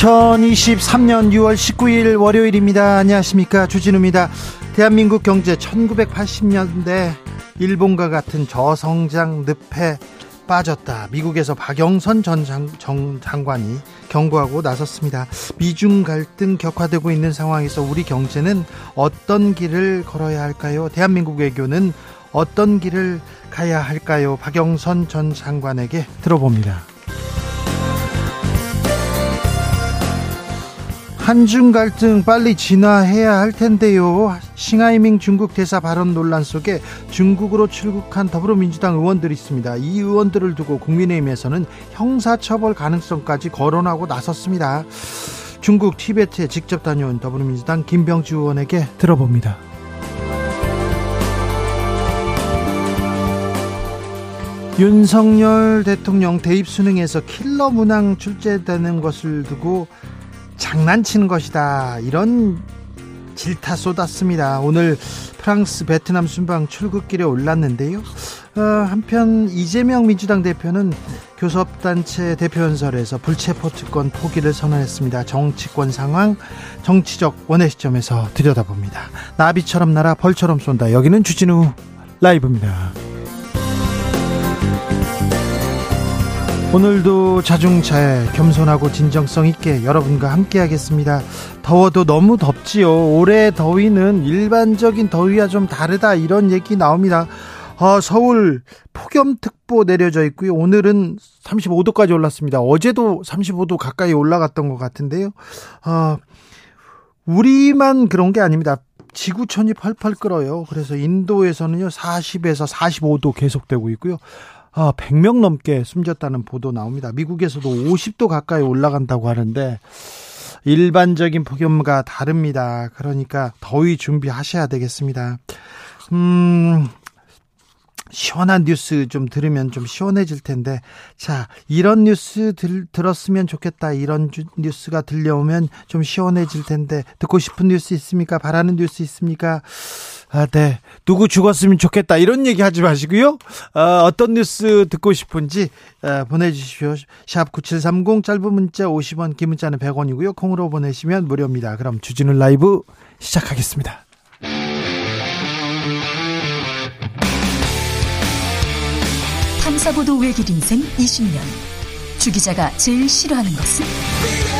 2023년 6월 19일 월요일입니다. 안녕하십니까. 주진우입니다. 대한민국 경제 1980년대 일본과 같은 저성장 늪에 빠졌다. 미국에서 박영선 전 장, 정, 장관이 경고하고 나섰습니다. 미중 갈등 격화되고 있는 상황에서 우리 경제는 어떤 길을 걸어야 할까요? 대한민국 외교는 어떤 길을 가야 할까요? 박영선 전 장관에게 들어봅니다. 한중 갈등 빨리 진화해야 할 텐데요. 싱하이밍 중국 대사 발언 논란 속에 중국으로 출국한 더불어민주당 의원들이 있습니다. 이 의원들을 두고 국민의힘에서는 형사처벌 가능성까지 거론하고 나섰습니다. 중국 티베트에 직접 다녀온 더불어민주당 김병주 의원에게 들어봅니다. 윤석열 대통령 대입 수능에서 킬러 문항 출제되는 것을 두고 장난치는 것이다. 이런 질타 쏟았습니다. 오늘 프랑스 베트남 순방 출국길에 올랐는데요. 어, 한편 이재명 민주당 대표는 교섭단체 대표연설에서 불체포 특권 포기를 선언했습니다. 정치권 상황, 정치적 원의 시점에서 들여다봅니다. 나비처럼 날아 벌처럼 쏜다. 여기는 주진우 라이브입니다. 오늘도 자중차에 겸손하고 진정성 있게 여러분과 함께 하겠습니다. 더워도 너무 덥지요. 올해 더위는 일반적인 더위와 좀 다르다 이런 얘기 나옵니다. 아, 서울 폭염특보 내려져 있고요. 오늘은 35도까지 올랐습니다. 어제도 35도 가까이 올라갔던 것 같은데요. 아, 우리만 그런 게 아닙니다. 지구촌이 펄펄 끓어요. 그래서 인도에서는요, 40에서 45도 계속되고 있고요. 아, 100명 넘게 숨졌다는 보도 나옵니다. 미국에서도 50도 가까이 올라간다고 하는데 일반적인 폭염과 다릅니다. 그러니까 더위 준비하셔야 되겠습니다. 음, 시원한 뉴스 좀 들으면 좀 시원해질 텐데 자 이런 뉴스 들, 들었으면 좋겠다 이런 주, 뉴스가 들려오면 좀 시원해질 텐데 듣고 싶은 뉴스 있습니까 바라는 뉴스 있습니까 아, 네. 누구 죽었으면 좋겠다. 이런 얘기 하지 마시고요. 어, 어떤 뉴스 듣고 싶은지 어, 보내주십시오. 샵 9730 짧은 문자 50원, 긴 문자는 100원이고요. 콩으로 보내시면 무료입니다. 그럼 주진우 라이브 시작하겠습니다. 탐사보도 외길 인생 20년. 주 기자가 제일 싫어하는 것은?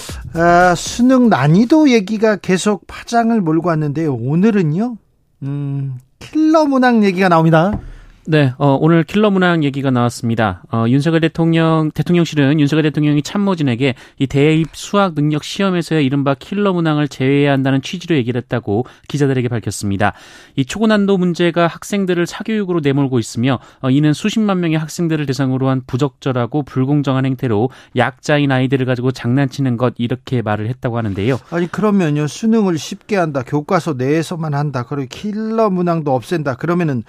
아, 수능 난이도 얘기가 계속 파장을 몰고 왔는데요. 오늘은요. 음, 킬러 문항 얘기가 나옵니다. 네, 어, 오늘 킬러 문항 얘기가 나왔습니다. 어, 윤석열 대통령, 대통령실은 윤석열 대통령이 참모진에게 이 대입 수학 능력 시험에서의 이른바 킬러 문항을 제외해야 한다는 취지로 얘기를 했다고 기자들에게 밝혔습니다. 이 초고난도 문제가 학생들을 사교육으로 내몰고 있으며 어, 이는 수십만 명의 학생들을 대상으로 한 부적절하고 불공정한 행태로 약자인 아이들을 가지고 장난치는 것 이렇게 말을 했다고 하는데요. 아니 그러면요 수능을 쉽게 한다 교과서 내에서만 한다 그리고 킬러 문항도 없앤다 그러면은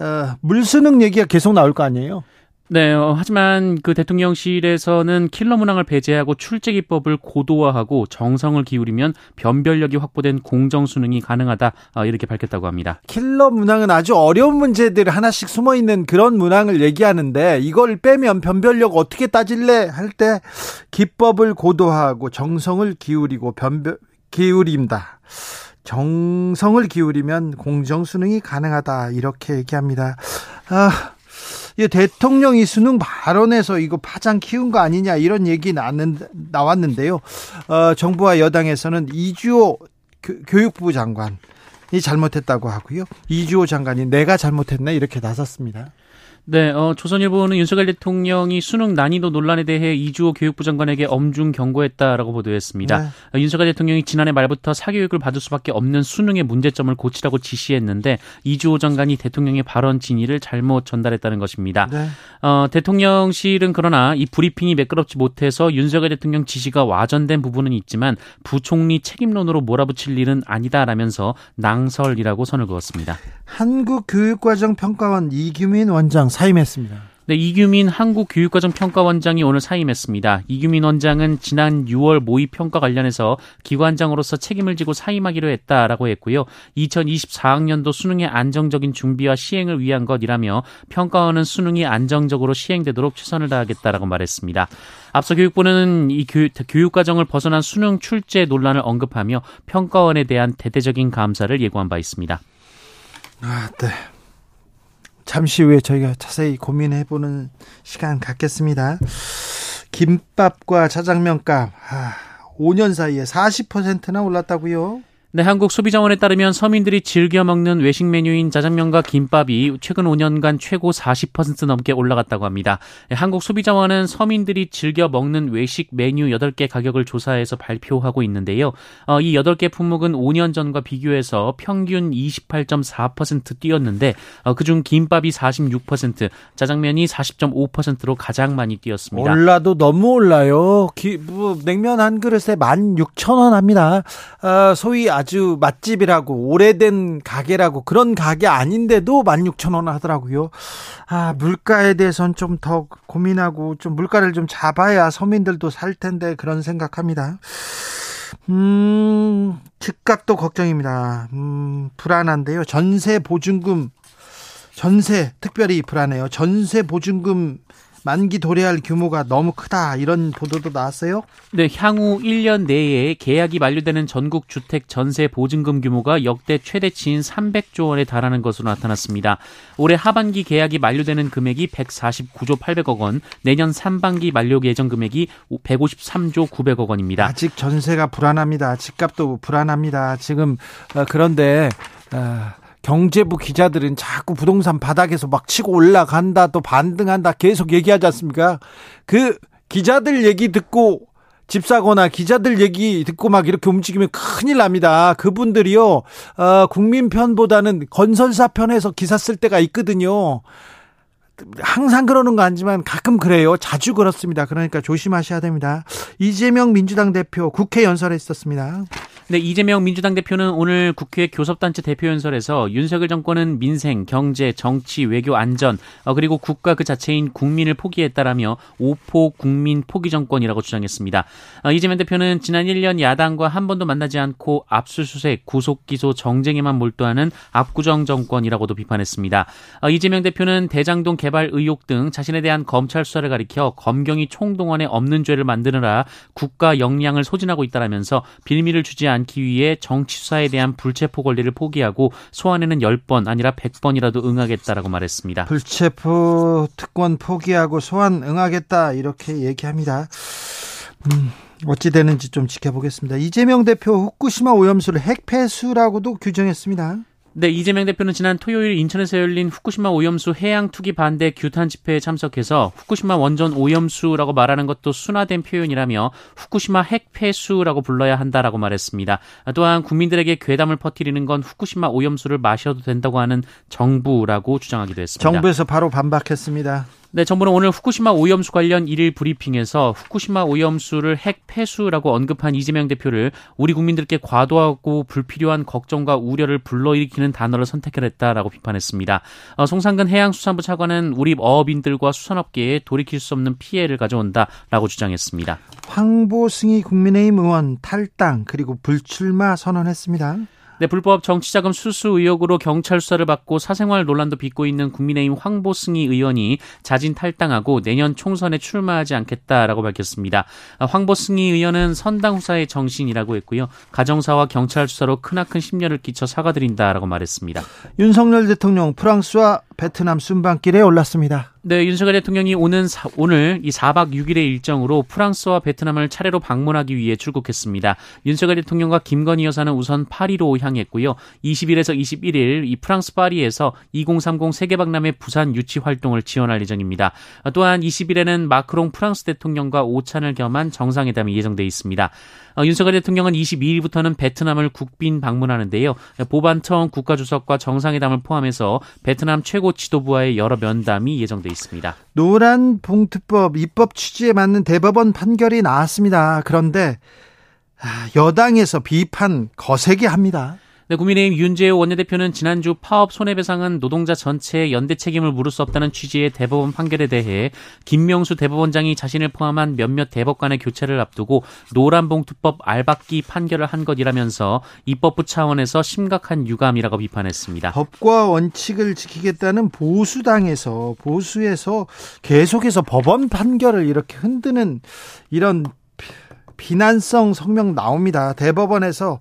어, 물수능 얘기가 계속 나올 거 아니에요? 네, 어, 하지만 그 대통령실에서는 킬러 문항을 배제하고 출제 기법을 고도화하고 정성을 기울이면 변별력이 확보된 공정 수능이 가능하다 어, 이렇게 밝혔다고 합니다. 킬러 문항은 아주 어려운 문제들 하나씩 숨어 있는 그런 문항을 얘기하는데 이걸 빼면 변별력 어떻게 따질래 할 때 기법을 고도화하고 정성을 기울이고 변별 기울임다. 정성을 기울이면 공정 수능이 가능하다 이렇게 얘기합니다. 아, 이 대통령이 수능 발언에서 이거 파장 키운 거 아니냐 이런 얘기 나왔는데요. 어, 정부와 여당에서는 이주호 교 육부 장관이 잘못했다고 하고요. 이주호 장관이 내가 잘못했네 이렇게 나섰습니다. 네, 어, 조선일보는 윤석열 대통령이 수능 난이도 논란에 대해 이주호 교육부 장관에게 엄중 경고했다라고 보도했습니다. 네. 어, 윤석열 대통령이 지난해 말부터 사교육을 받을 수밖에 없는 수능의 문제점을 고치라고 지시했는데 이주호 장관이 대통령의 발언 진위를 잘못 전달했다는 것입니다. 네. 어, 대통령실은 그러나 이 브리핑이 매끄럽지 못해서 윤석열 대통령 지시가 와전된 부분은 있지만 부총리 책임론으로 몰아붙일 일은 아니다라면서 낭설이라고 선을 그었습니다. 한국교육과정평가원 이규민 원장 사임했습니다. 네, 이규민 한국교육과정평가원장이 오늘 사임했습니다. 이규민 원장은 지난 6월 모의 평가 관련해서 기관장으로서 책임을 지고 사임하기로 했다라고 했고요. 2024학년도 수능의 안정적인 준비와 시행을 위한 것이라며 평가원은 수능이 안정적으로 시행되도록 최선을 다하겠다라고 말했습니다. 앞서 교육부는 이 교육, 교육과정을 벗어난 수능 출제 논란을 언급하며 평가원에 대한 대대적인 감사를 예고한 바 있습니다. 아, 네. 잠시 후에 저희가 자세히 고민해보는 시간 갖겠습니다. 김밥과 자장면값, 아, 5년 사이에 40%나 올랐다고요? 네, 한국소비자원에 따르면 서민들이 즐겨 먹는 외식 메뉴인 짜장면과 김밥이 최근 5년간 최고 40% 넘게 올라갔다고 합니다. 네, 한국소비자원은 서민들이 즐겨 먹는 외식 메뉴 8개 가격을 조사해서 발표하고 있는데요. 어, 이 8개 품목은 5년 전과 비교해서 평균 28.4% 뛰었는데 어, 그중 김밥이 46%, 짜장면이 40.5%로 가장 많이 뛰었습니다. 올라도 너무 올라요. 기, 뭐, 냉면 한 그릇에 16,000원 합니다. 어, 소위 아주 맛집이라고 오래된 가게라고 그런 가게 아닌데도 16,000원 하더라고요. 아, 물가에 대해서는 좀더 고민하고 좀 물가를 좀 잡아야 서민들도 살 텐데 그런 생각합니다. 음, 집값도 걱정입니다. 음, 불안한데요. 전세 보증금 전세 특별히 불안해요. 전세 보증금 만기 도래할 규모가 너무 크다 이런 보도도 나왔어요. 네, 향후 1년 내에 계약이 만료되는 전국 주택 전세 보증금 규모가 역대 최대치인 300조 원에 달하는 것으로 나타났습니다. 올해 하반기 계약이 만료되는 금액이 149조 800억 원, 내년 상반기 만료 예정 금액이 153조 900억 원입니다. 아직 전세가 불안합니다. 집값도 불안합니다. 지금 어, 그런데 어, 경제부 기자들은 자꾸 부동산 바닥에서 막 치고 올라간다 또 반등한다 계속 얘기하지 않습니까? 그 기자들 얘기 듣고 집 사거나 기자들 얘기 듣고 막 이렇게 움직이면 큰일 납니다. 그분들이요, 어, 국민 편보다는 건설사 편에서 기사 쓸 때가 있거든요. 항상 그러는 거 아니지만 가끔 그래요. 자주 그렇습니다. 그러니까 조심하셔야 됩니다. 이재명 민주당 대표 국회 연설에 있었습니다. 네, 이재명 민주당 대표는 오늘 국회 교섭단체 대표 연설에서 윤석열 정권은 민생, 경제, 정치, 외교, 안전, 어, 그리고 국가 그 자체인 국민을 포기했다라며 오포 국민 포기 정권이라고 주장했습니다. 어, 이재명 대표는 지난 1년 야당과 한 번도 만나지 않고 압수수색, 구속기소, 정쟁에만 몰두하는 압구정 정권이라고도 비판했습니다. 어, 이재명 대표는 대장동 개발 의혹 등 자신에 대한 검찰 수사를 가리켜 검경이 총동원에 없는 죄를 만드느라 국가 역량을 소진하고 있다라면서 빌미를 주지 않기 위해 정치 수사에 대한 불체포 권리를 포기하고 소환에는 10번 아니라 100번이라도 응하겠다라고 말했습니다. 불체포 특권 포기하고 소환 응하겠다 이렇게 얘기합니다. 음. 어찌 되는지 좀 지켜보겠습니다. 이재명 대표 후쿠시마 오염수를 핵폐수라고도 규정했습니다. 네, 이재명 대표는 지난 토요일 인천에서 열린 후쿠시마 오염수 해양 투기 반대 규탄 집회에 참석해서 후쿠시마 원전 오염수라고 말하는 것도 순화된 표현이라며 후쿠시마 핵폐수라고 불러야 한다라고 말했습니다. 또한 국민들에게 괴담을 퍼뜨리는 건 후쿠시마 오염수를 마셔도 된다고 하는 정부라고 주장하기도 했습니다. 정부에서 바로 반박했습니다. 네, 정부는 오늘 후쿠시마 오염수 관련 일일 브리핑에서 후쿠시마 오염수를 핵 폐수라고 언급한 이재명 대표를 우리 국민들께 과도하고 불필요한 걱정과 우려를 불러일으키는 단어를 선택했다라고 비판했습니다. 어, 송상근 해양수산부 차관은 우리 어업인들과 수산업계에 돌이킬 수 없는 피해를 가져온다라고 주장했습니다. 황보승희 국민의힘 의원 탈당 그리고 불출마 선언했습니다. 네, 불법 정치자금 수수 의혹으로 경찰 수사를 받고 사생활 논란도 빚고 있는 국민의힘 황보승희 의원이 자진 탈당하고 내년 총선에 출마하지 않겠다라고 밝혔습니다. 아, 황보승희 의원은 선당 후사의 정신이라고 했고요. 가정사와 경찰 수사로 크나큰 심려를 끼쳐 사과드린다라고 말했습니다. 윤석열 대통령 프랑스와 베트남 순방길에 올랐습니다. 네, 윤석열 대통령이 오는 사, 오늘 이 4박 6일의 일정으로 프랑스와 베트남을 차례로 방문하기 위해 출국했습니다. 윤석열 대통령과 김건희 여사는 우선 파리로 향했고요. 20일에서 21일 이 프랑스 파리에서 2030 세계박람회 부산 유치 활동을 지원할 예정입니다. 또한 20일에는 마크롱 프랑스 대통령과 오찬을 겸한 정상회담이 예정돼 있습니다. 어, 윤석열 대통령은 22일부터는 베트남을 국빈 방문하는데요. 보반청 국가주석과 정상회담을 포함해서 베트남 최고 지도부와의 여러 면담이 예정돼 있습니다. 노란 봉투법 입법 취지에 맞는 대법원 판결이 나왔습니다. 그런데 아, 여당에서 비판 거세게 합니다. 네, 국민의힘 윤재호 원내대표는 지난주 파업 손해배상은 노동자 전체의 연대 책임을 물을 수 없다는 취지의 대법원 판결에 대해 김명수 대법원장이 자신을 포함한 몇몇 대법관의 교체를 앞두고 노란봉투법 알박기 판결을 한 것이라면서 입법부 차원에서 심각한 유감이라고 비판했습니다. 법과 원칙을 지키겠다는 보수당에서 보수에서 계속해서 법원 판결을 이렇게 흔드는 이런 비난성 성명 나옵니다. 대법원에서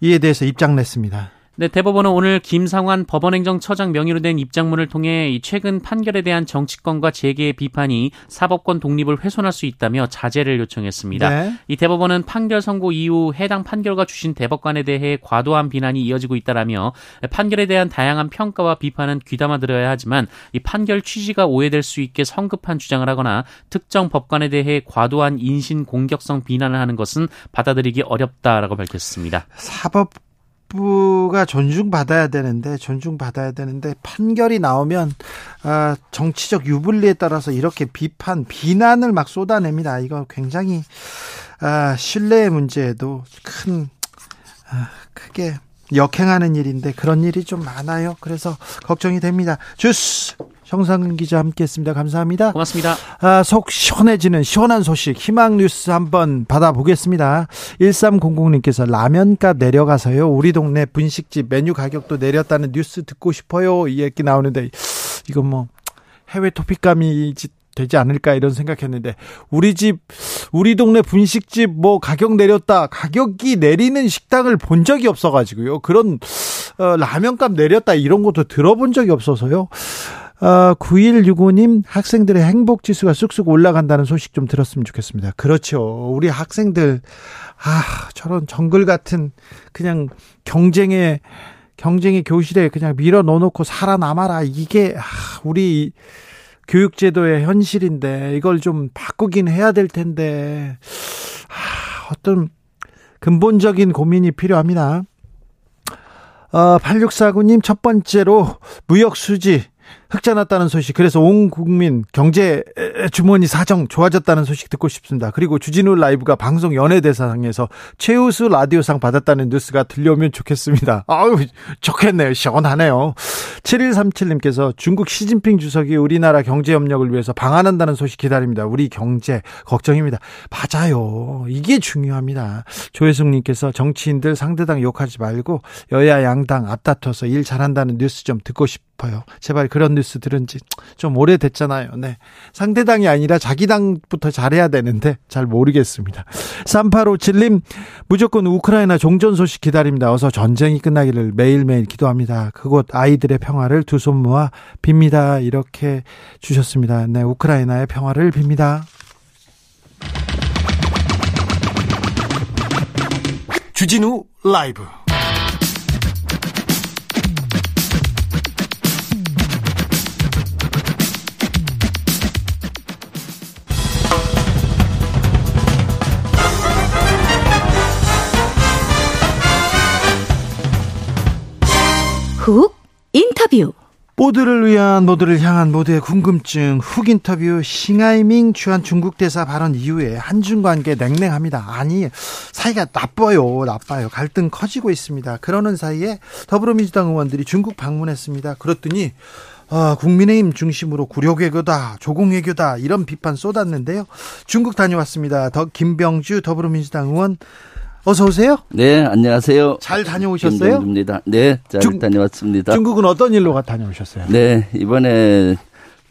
이에 대해서 입장 냈습니다. 네, 대법원은 오늘 김상환 법원행정처장 명의로 된 입장문을 통해 최근 판결에 대한 정치권과 재계의 비판이 사법권 독립을 훼손할 수 있다며 자제를 요청했습니다. 네. 이 대법원은 판결 선고 이후 해당 판결과 주신 대법관에 대해 과도한 비난이 이어지고 있다라며 판결에 대한 다양한 평가와 비판은 귀담아 들어야 하지만 이 판결 취지가 오해될 수 있게 성급한 주장을 하거나 특정 법관에 대해 과도한 인신 공격성 비난을 하는 것은 받아들이기 어렵다라고 밝혔습니다. 사법 정부가 존중받아야 되는데 존중받아야 되는데 판결이 나오면 아, 정치적 유불리에 따라서 이렇게 비판 비난을 막 쏟아냅니다. 이거 굉장히 아, 신뢰의 문제에도 큰 아, 크게 역행하는 일인데 그런 일이 좀 많아요. 그래서 걱정이 됩니다. 주스 정상근 기자 함께했습니다. 감사합니다. 고맙습니다. 아, 속 시원해지는 시원한 소식 희망 뉴스 한번 받아보겠습니다. 1300님께서 라면값 내려가서요. 우리 동네 분식집 메뉴 가격도 내렸다는 뉴스 듣고 싶어요. 이 얘기 나오는데 이건 뭐 해외 토픽감이 되지 않을까 이런 생각했는데 우리 집 우리 동네 분식집 뭐 가격 내렸다 가격이 내리는 식당을 본 적이 없어가지고요 그런 어, 라면값 내렸다 이런 것도 들어본 적이 없어서요 어, 9165님 학생들의 행복 지수가 쑥쑥 올라간다는 소식 좀 들었으면 좋겠습니다. 그렇죠. 우리 학생들 아, 저런 정글 같은 그냥 경쟁의 경쟁의 교실에 그냥 밀어 넣어 놓고 살아남아라. 이게 아, 우리 교육제도의 현실인데 이걸 좀 바꾸긴 해야 될 텐데 아, 어떤 근본적인 고민이 필요합니다. 어, 8649님 첫 번째로 무역 수지 흑자 났다는 소식 그래서 온 국민 경제 주머니 사정 좋아졌다는 소식 듣고 싶습니다. 그리고 주진우 라이브가 방송 연예대상에서 최우수 라디오상 받았다는 뉴스가 들려오면 좋겠습니다. 아유 좋겠네요. 시원하네요. 7137님께서 중국 시진핑 주석이 우리나라 경제 협력을 위해서 방한한다는 소식 기다립니다. 우리 경제 걱정입니다. 맞아요. 이게 중요합니다. 조혜숙님께서 정치인들 상대당 욕하지 말고 여야 양당 앞다퉈서 일 잘한다는 뉴스 좀 듣고 싶 어요. 제발 그런 뉴스 뉴스 들은 지 좀 오래됐잖아요. 네. 상대당이 아니라 자기 당부터 잘해야 되는데 잘 모르겠습니다. 3857님, 무조건 우크라이나 종전 소식 기다립니다. 어서 전쟁이 끝나기를 매일매일 기도합니다. 그곳 아이들의 평화를 두 손 모아 빕니다. 이렇게 주셨습니다. 네. 우크라이나의 평화를 빕니다. 주진우 라이브 인터뷰 모두를 위한 모두를 향한 모두의 궁금증 훅 인터뷰 싱하이밍 주한 중국 대사 발언 이후에 한중 관계 냉랭합니다. 아니 사이가 나빠요, 나빠요. 갈등 커지고 있습니다. 그러는 사이에 더불어민주당 의원들이 중국 방문했습니다. 그랬더니 아, 국민의힘 중심으로 구려외교다, 조공외교다 이런 비판 쏟았는데요. 중국 다녀왔습니다. 더 김병주 더불어민주당 의원 어서 오세요. 네, 안녕하세요. 잘 다녀오셨어요? 김정주입니다. 네, 잘 중- 다녀왔습니다. 중국은 어떤 일로 가 다녀오셨어요? 네, 이번에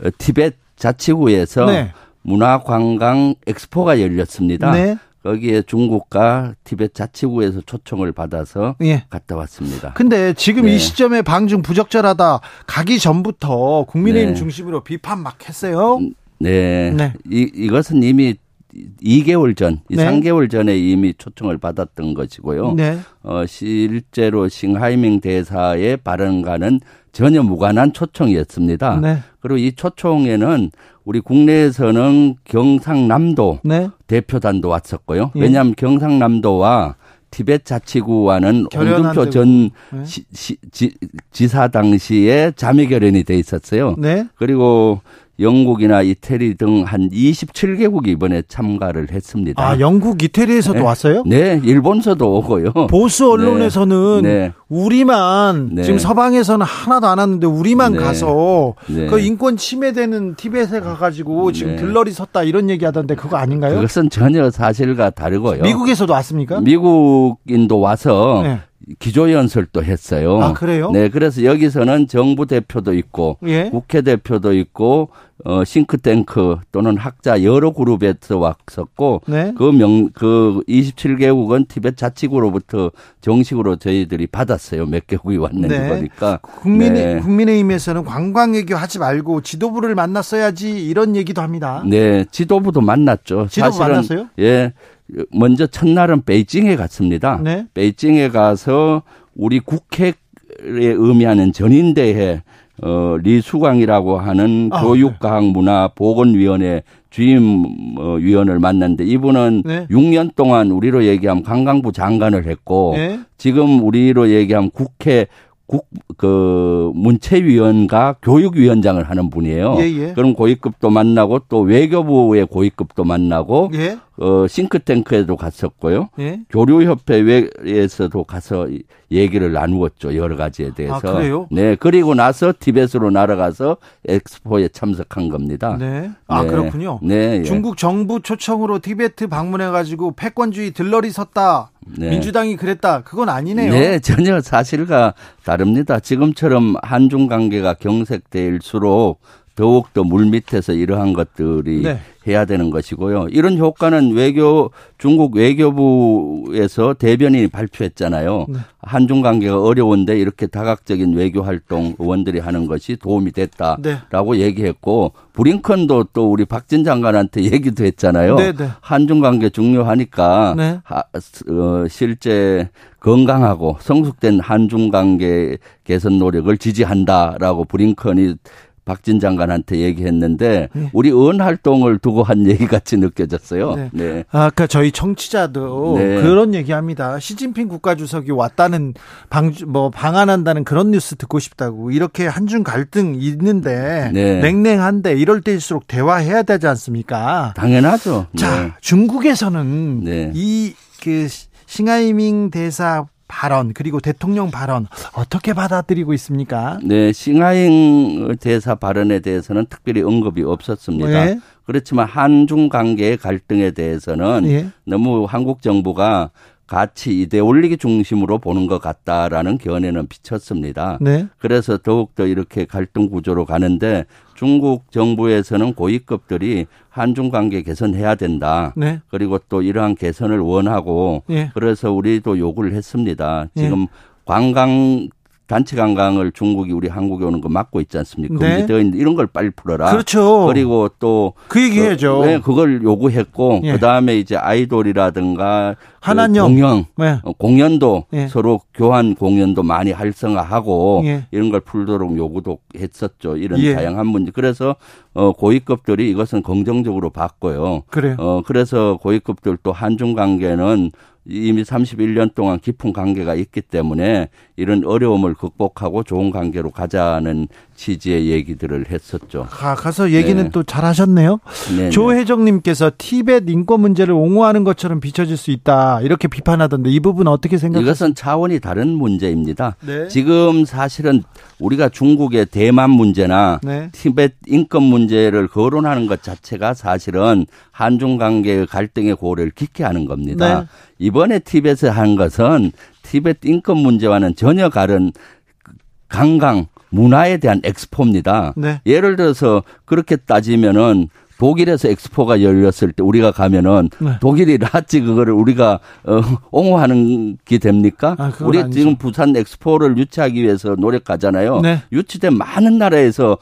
어, 티벳 자치구에서 네. 문화관광 엑스포가 열렸습니다. 네. 거기에 중국과 티벳 자치구에서 초청을 받아서 예. 갔다 왔습니다. 근데 지금 네. 이 시점에 방중 부적절하다 가기 전부터 국민의힘 네. 중심으로 비판 막 했어요. 네. 네. 이, 이것은 이미 2개월 전, 이 네. 3개월 전에 이미 초청을 받았던 것이고요. 네. 어, 실제로 싱하이밍 대사의 발언과는 전혀 무관한 초청이었습니다. 네. 그리고 이 초청에는 우리 국내에서는 경상남도 네. 대표단도 왔었고요. 예. 왜냐하면 경상남도와 티벳 자치구와는 홍준표. 전 네. 시, 시, 지, 지사 당시에 자매 결연이 돼 있었어요. 네. 그리고 영국이나 이태리 등 한 27개국이 이번에 참가를 했습니다. 아, 영국 이태리에서도 네. 왔어요? 네, 일본서도 오고요. 보수 언론에서는 네. 우리만 네. 지금 서방에서는 하나도 안 왔는데 우리만 네. 가서 네. 그 인권 침해되는 티벳에 가가지고 지금 네. 들러리 섰다 이런 얘기하던데 그거 아닌가요? 그것은 전혀 사실과 다르고요. 미국에서도 왔습니까? 미국인도 와서 네. 기조연설도 했어요. 아, 그래요? 네, 그래서 여기서는 정부 대표도 있고 예. 국회 대표도 있고 어 싱크탱크 또는 학자 여러 그룹에서 왔었고 네. 그명그 27개국은 티벳 자치구로부터 정식으로 저희들이 받았어요. 몇 개국이 왔는지 네. 보니까 국민의, 네. 국민의힘에서는 관광 외교 하지 말고 지도부를 만났어야지 이런 얘기도 합니다. 네, 지도부도 만났죠. 지도부 사실은 만났어요? 예. 먼저 첫날은 베이징에 갔습니다. 네. 베이징에 가서 우리 국회에 의미하는 전인대회 어 리수광이라고 하는 아, 교육과학문화보건위원회 주임 어, 위원을 만났는데 이분은 네. 6년 동안 우리로 얘기하면 관광부 장관을 했고 네. 지금 우리로 얘기하면 국회 국 그 문체위원과 교육위원장을 하는 분이에요. 예, 예. 그럼 고위급도 만나고 또 외교부의 고위급도 만나고 예. 어 싱크탱크에도 갔었고요. 예. 교류협회에서도 가서 얘기를 나누었죠 여러 가지에 대해서. 아, 그래요? 네 그리고 나서 티벳으로 날아가서 엑스포에 참석한 겁니다. 네. 아, 네. 그렇군요. 네. 예. 중국 정부 초청으로 티베트 방문해가지고 패권주의 들러리 섰다. 네. 민주당이 그랬다. 그건 아니네요. 네, 전혀 사실과 다릅니다. 지금처럼 한중 관계가 경색될수록 더욱더 물 밑에서 이러한 것들이 네. 해야 되는 것이고요. 이런 효과는 외교 중국 외교부에서 대변인이 발표했잖아요. 네. 한중 관계가 어려운데 이렇게 다각적인 외교 활동 의원들이 하는 것이 도움이 됐다라고 얘기했고 브링컨도 또 우리 박진 장관한테 얘기도 했잖아요. 네, 네. 한중 관계 중요하니까 네. 하, 어, 실제 건강하고 성숙된 한중 관계 개선 노력을 지지한다라고 브링컨이 박진 장관한테 얘기했는데 네. 우리 은 활동을 두고 한 얘기 같이 느껴졌어요. 네. 네. 아까 저희 청취자도 네. 그런 얘기합니다. 시진핑 국가주석이 왔다는 방 뭐 방한한다는 그런 뉴스 듣고 싶다고 이렇게 한중 갈등 있는데 네. 냉랭한데 이럴 때일수록 대화해야 되지 않습니까? 당연하죠. 자, 네. 중국에서는 네. 이그 싱하이밍 대사 발언 그리고 대통령 발언 어떻게 받아들이고 있습니까? 네, 싱하잉 대사 발언에 대해서는 특별히 언급이 없었습니다. 네. 그렇지만 한중 관계의 갈등에 대해서는 예. 너무 한국 정부가 가치 이데올리기 중심으로 보는 것 같다라는 견해는 비쳤습니다. 네. 그래서 더욱더 이렇게 갈등 구조로 가는데 중국 정부에서는 고위급들이 한중 관계 개선해야 된다. 네. 그리고 또 이러한 개선을 원하고 예. 그래서 우리도 요구를 했습니다. 예. 지금 관광 단체 관광을 중국이 우리 한국에 오는 거 막고 있지 않습니까? 네. 금지되어 있는데 이런 걸 빨리 풀어라. 그렇죠. 그리고 또 그 얘기 해야죠. 그, 네, 그걸 요구했고 예. 그다음에 이제 아이돌이라든가 그 한한령. 공연 네. 어, 공연도 예. 서로 교환 공연도 많이 활성화하고 예. 이런 걸 풀도록 요구도 했었죠. 이런 예. 다양한 문제. 그래서 어 고위급들이 이것은 긍정적으로 봤고요. 그래요. 어 그래서 고위급들 또 한중 관계는 이미 31년 동안 깊은 관계가 있기 때문에 이런 어려움을 극복하고 좋은 관계로 가자는 취지의 얘기들을 했었죠. 가, 가서 얘기는 네. 또 잘하셨네요. 네, 네. 조혜정님께서 티벳 인권 문제를 옹호하는 것처럼 비춰질 수 있다 이렇게 비판하던데 이 부분 어떻게 생각하세요? 이것은 차원이 다른 문제입니다. 네. 지금 사실은 우리가 중국의 대만 문제나 네. 티벳 인권 문제를 거론하는 것 자체가 사실은 한중 관계의 갈등의 골을 깊게 하는 겁니다. 네. 이번에 티벳에 한 것은 티벳 인권 문제와는 전혀 다른 관광 문화에 대한 엑스포입니다. 네. 예를 들어서 그렇게 따지면은 독일에서 엑스포가 열렸을 때 우리가 가면은 네. 독일이 라지 그거를 우리가 어, 옹호하는 게 됩니까? 아, 우리 아니죠. 지금 부산 엑스포를 유치하기 위해서 노력하잖아요. 네. 유치된 많은 나라에서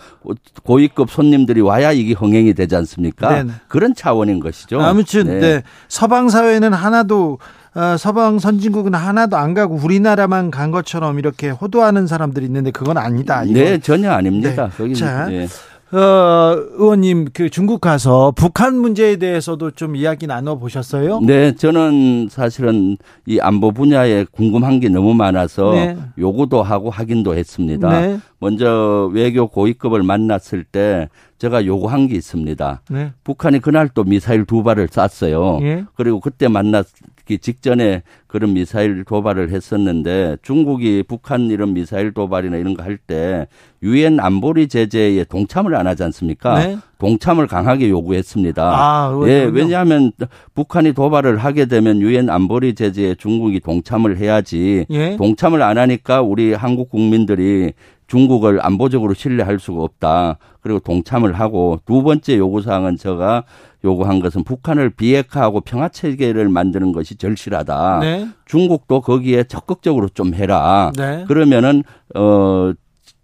고위급 손님들이 와야 이게 흥행이 되지 않습니까? 네, 네. 그런 차원인 것이죠. 아무튼 네. 네. 서방 사회는 하나도 어, 서방 선진국은 하나도 안 가고 우리나라만 간 것처럼 이렇게 호도하는 사람들이 있는데 그건 아니다. 이거. 네, 전혀 아닙니다. 네. 자, 네. 어, 의원님 그 중국 가서 북한 문제에 대해서도 좀 이야기 나눠 보셨어요? 네, 저는 사실은 이 안보 분야에 궁금한 게 너무 많아서 네. 요구도 하고 확인도 했습니다. 네. 먼저 외교 고위급을 만났을 때 제가 요구한 게 있습니다. 네. 북한이 그날 또 미사일 두 발을 쐈어요. 예. 그리고 그때 만났 기 직전에 그런 미사일 도발을 했었는데 중국이 북한 이런 미사일 도발이나 이런 거 할 때 유엔 안보리 제재에 동참을 안 하지 않습니까? 네. 동참을 강하게 요구했습니다. 아, 예, 왜냐하면 북한이 도발을 하게 되면 유엔 안보리 제재에 중국이 동참을 해야지 예? 동참을 안 하니까 우리 한국 국민들이 중국을 안보적으로 신뢰할 수가 없다. 그리고 동참을 하고 두 번째 요구사항은 제가 요구한 것은 북한을 비핵화하고 평화 체계를 만드는 것이 절실하다. 네. 중국도 거기에 적극적으로 좀 해라. 네. 그러면은 어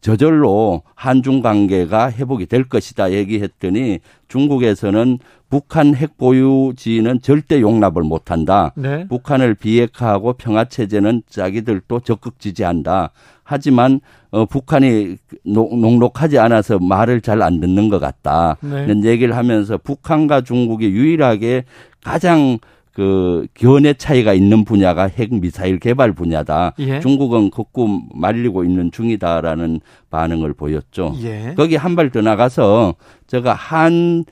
저절로 한중 관계가 회복이 될 것이다 얘기했더니 중국에서는 북한 핵 보유지는 절대 용납을 못한다. 네. 북한을 비핵화하고 평화 체제는 자기들도 적극 지지한다. 하지만 어, 북한이 녹록하지 않아서 말을 잘 안 듣는 것 같다. 네. 이런 얘기를 하면서 북한과 중국이 유일하게 가장 그 견해 차이가 있는 분야가 핵 미사일 개발 분야다. 예. 중국은 극구 말리고 있는 중이다라는 반응을 보였죠. 예. 거기 한 발 더 나가서 제가 한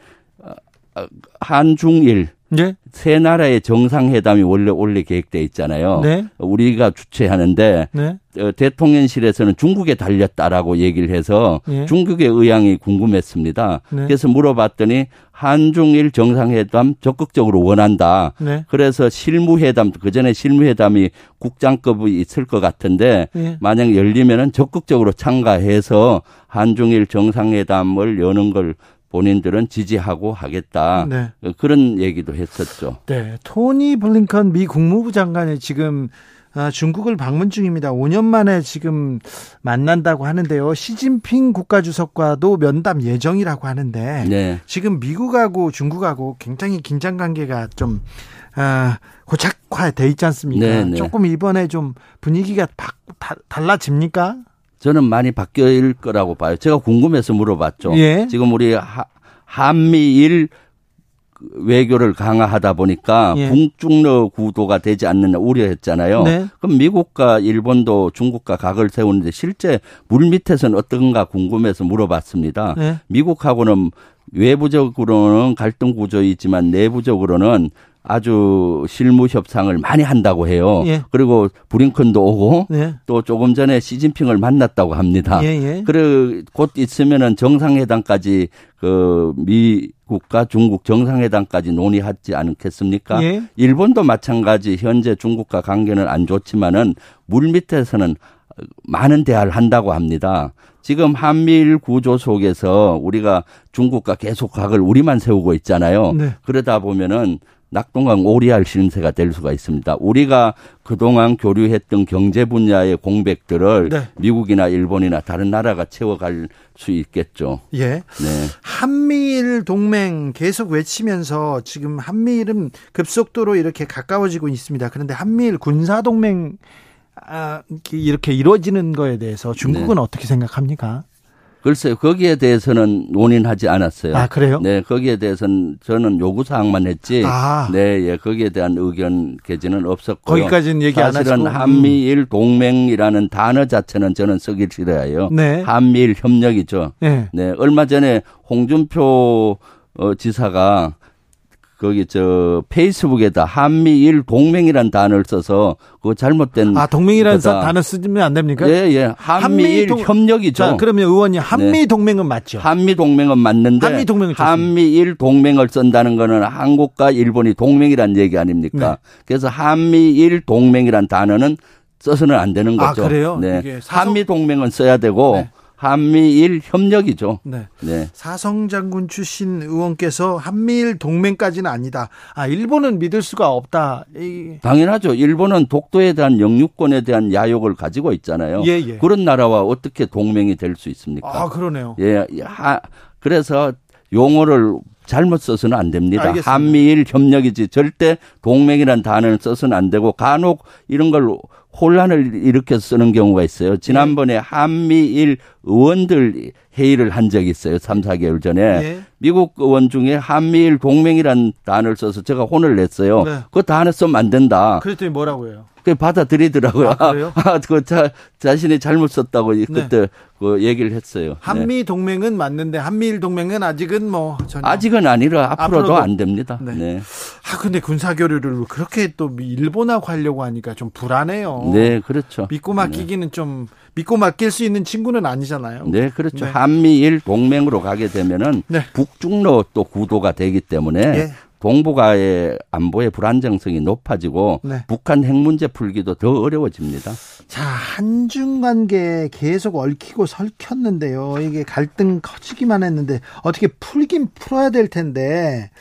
어, 한중일 네? 세 나라의 정상회담이 원래 원래 계획돼 있잖아요. 네? 우리가 주최하는데 네? 어, 대통령실에서는 중국에 달렸다라고 얘기를 해서 네. 중국의 의향이 궁금했습니다. 네. 그래서 물어봤더니 한중일 정상회담 적극적으로 원한다. 네. 그래서 실무회담 그 전에 실무회담이 국장급이 있을 것 같은데 만약 열리면은 적극적으로 참가해서 한중일 정상회담을 여는 걸 본인들은 지지하고 하겠다. 네. 그런 얘기도 했었죠. 네. 토니 블링컨 미 국무부 장관이 지금 아, 중국을 방문 중입니다. 5년 만에 지금 만난다고 하는데요. 시진핑 국가주석과도 면담 예정이라고 하는데 네. 지금 미국하고 중국하고 굉장히 긴장 관계가 좀 아, 고착화돼 있지 않습니까? 네, 네. 조금 이번에 좀 분위기가 바, 다, 달라집니까? 저는 많이 바뀔 거라고 봐요. 제가 궁금해서 물어봤죠. 예. 지금 우리 하, 한미일 외교를 강화하다 보니까 예. 북중러 구도가 되지 않는 우려했잖아요. 네. 그럼 미국과 일본도 중국과 각을 세우는데 실제 물 밑에서는 어떤가 궁금해서 물어봤습니다. 네. 미국하고는 외부적으로는 갈등 구조이지만 내부적으로는 아주 실무 협상을 많이 한다고 해요. 예. 그리고 브링컨도 오고 예. 또 조금 전에 시진핑을 만났다고 합니다. 예예. 예. 그리고 곧 있으면은 정상회담까지 그 미국과 중국 정상회담까지 논의하지 않겠습니까? 예. 일본도 마찬가지 현재 중국과 관계는 안 좋지만은 물 밑에서는 많은 대화를 한다고 합니다. 지금 한미일 구조 속에서 우리가 중국과 계속 각을 우리만 세우고 있잖아요. 네. 그러다 보면은 낙동강 오리알 신세가 될 수가 있습니다. 우리가 그동안 교류했던 경제 분야의 공백들을 네. 미국이나 일본이나 다른 나라가 채워갈 수 있겠죠. 예. 네. 한미일 동맹 계속 외치면서 지금 한미일은 급속도로 이렇게 가까워지고 있습니다. 그런데 한미일 군사 동맹 아, 이렇게 이루어지는 거에 대해서 중국은 네. 어떻게 생각합니까? 글쎄요, 거기에 대해서는 논의하지 않았어요. 아, 그래요? 네, 거기에 대해서는 저는 요구사항만 했지. 아. 네, 예, 거기에 대한 의견 개진은 없었고. 거기까지는 얘기 안 하시고. 사실은 한미일 동맹이라는 단어 자체는 저는 쓰기 싫어요. 네. 한미일 협력이죠. 네. 네, 얼마 전에 홍준표 어, 지사가 거기 저 페이스북에다 한미일 동맹이란 단어를 써서 그거 잘못된 아 동맹이라는. 단어 쓰면 안 됩니까? 예, 예. 한미일 한미 협력이죠. 자, 그러면 의원님 한미 네. 동맹은 맞죠? 한미 동맹은 맞는데 한미 동맹은 한미일 동맹을 쓴다는 거는 한국과 일본이 동맹이란 얘기 아닙니까? 네. 그래서 한미일 동맹이란 단어는 써서는 안 되는 아, 거죠. 아, 그래요? 네. 한미 동맹은 써야 되고 네. 한미일 협력이죠. 네. 네. 사성 장군 출신 의원께서 한미일 동맹까지는 아니다. 아, 일본은 믿을 수가 없다. 이... 당연하죠. 일본은 독도에 대한 영유권에 대한 야욕을 가지고 있잖아요. 예, 예. 그런 나라와 어떻게 동맹이 될 수 있습니까? 아, 그러네요. 예. 하, 그래서 용어를 잘못 써서는 안 됩니다. 알겠습니다. 한미일 협력이지 절대 동맹이란 단어를 써서는 안 되고 간혹 이런 걸 혼란을 일으켜 쓰는 경우가 있어요. 지난번에 네. 한미일 의원들 회의를 한 적이 있어요. 3, 4개월 전에. 네. 미국 의원 중에 한미일 동맹이란 단어를 써서 제가 혼을 냈어요. 네. 그 단어 쓰면 안 된다. 그랬더니 뭐라고요? 그 받아들이더라고요. 아, 그래요? 아, 그 자, 자신이 잘못 썼다고 네. 그때 그 얘기를 했어요. 네. 한미 동맹은 맞는데 한미일 동맹은 아직은 뭐 전혀 아직은 아니라 앞으로도, 앞으로도. 안 됩니다. 네. 네. 아 근데 군사 교류를 그렇게 또 일본하고 하려고 하니까 좀 불안해요. 네, 그렇죠. 믿고 맡기기는 네. 좀 믿고 맡길 수 있는 친구는 아니잖아요. 네, 그렇죠. 네. 한미일 동맹으로 가게 되면은 네. 북중로 또 구도가 되기 때문에 예. 동북아의 안보의 불안정성이 높아지고 네. 북한 핵 문제 풀기도 더 어려워집니다. 자, 한중 관계 계속 얽히고 설켰는데요. 이게 갈등 커지기만 했는데 어떻게 풀긴 풀어야 될 텐데.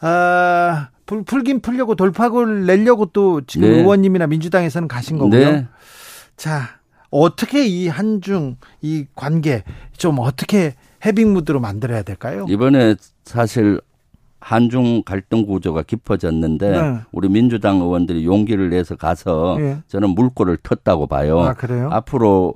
아, 풀, 풀긴 풀려고 돌파구를 내려고 또 지금 네. 의원님이나 민주당에서는 가신 거고요. 네. 자, 어떻게 이 한중 이 관계 좀 어떻게 해빙 무드로 만들어야 될까요? 이번에 사실 한중 갈등 구조가 깊어졌는데 네. 우리 민주당 의원들이 용기를 내서 가서 네. 저는 물꼬를 텄다고 봐요. 아, 그래요? 앞으로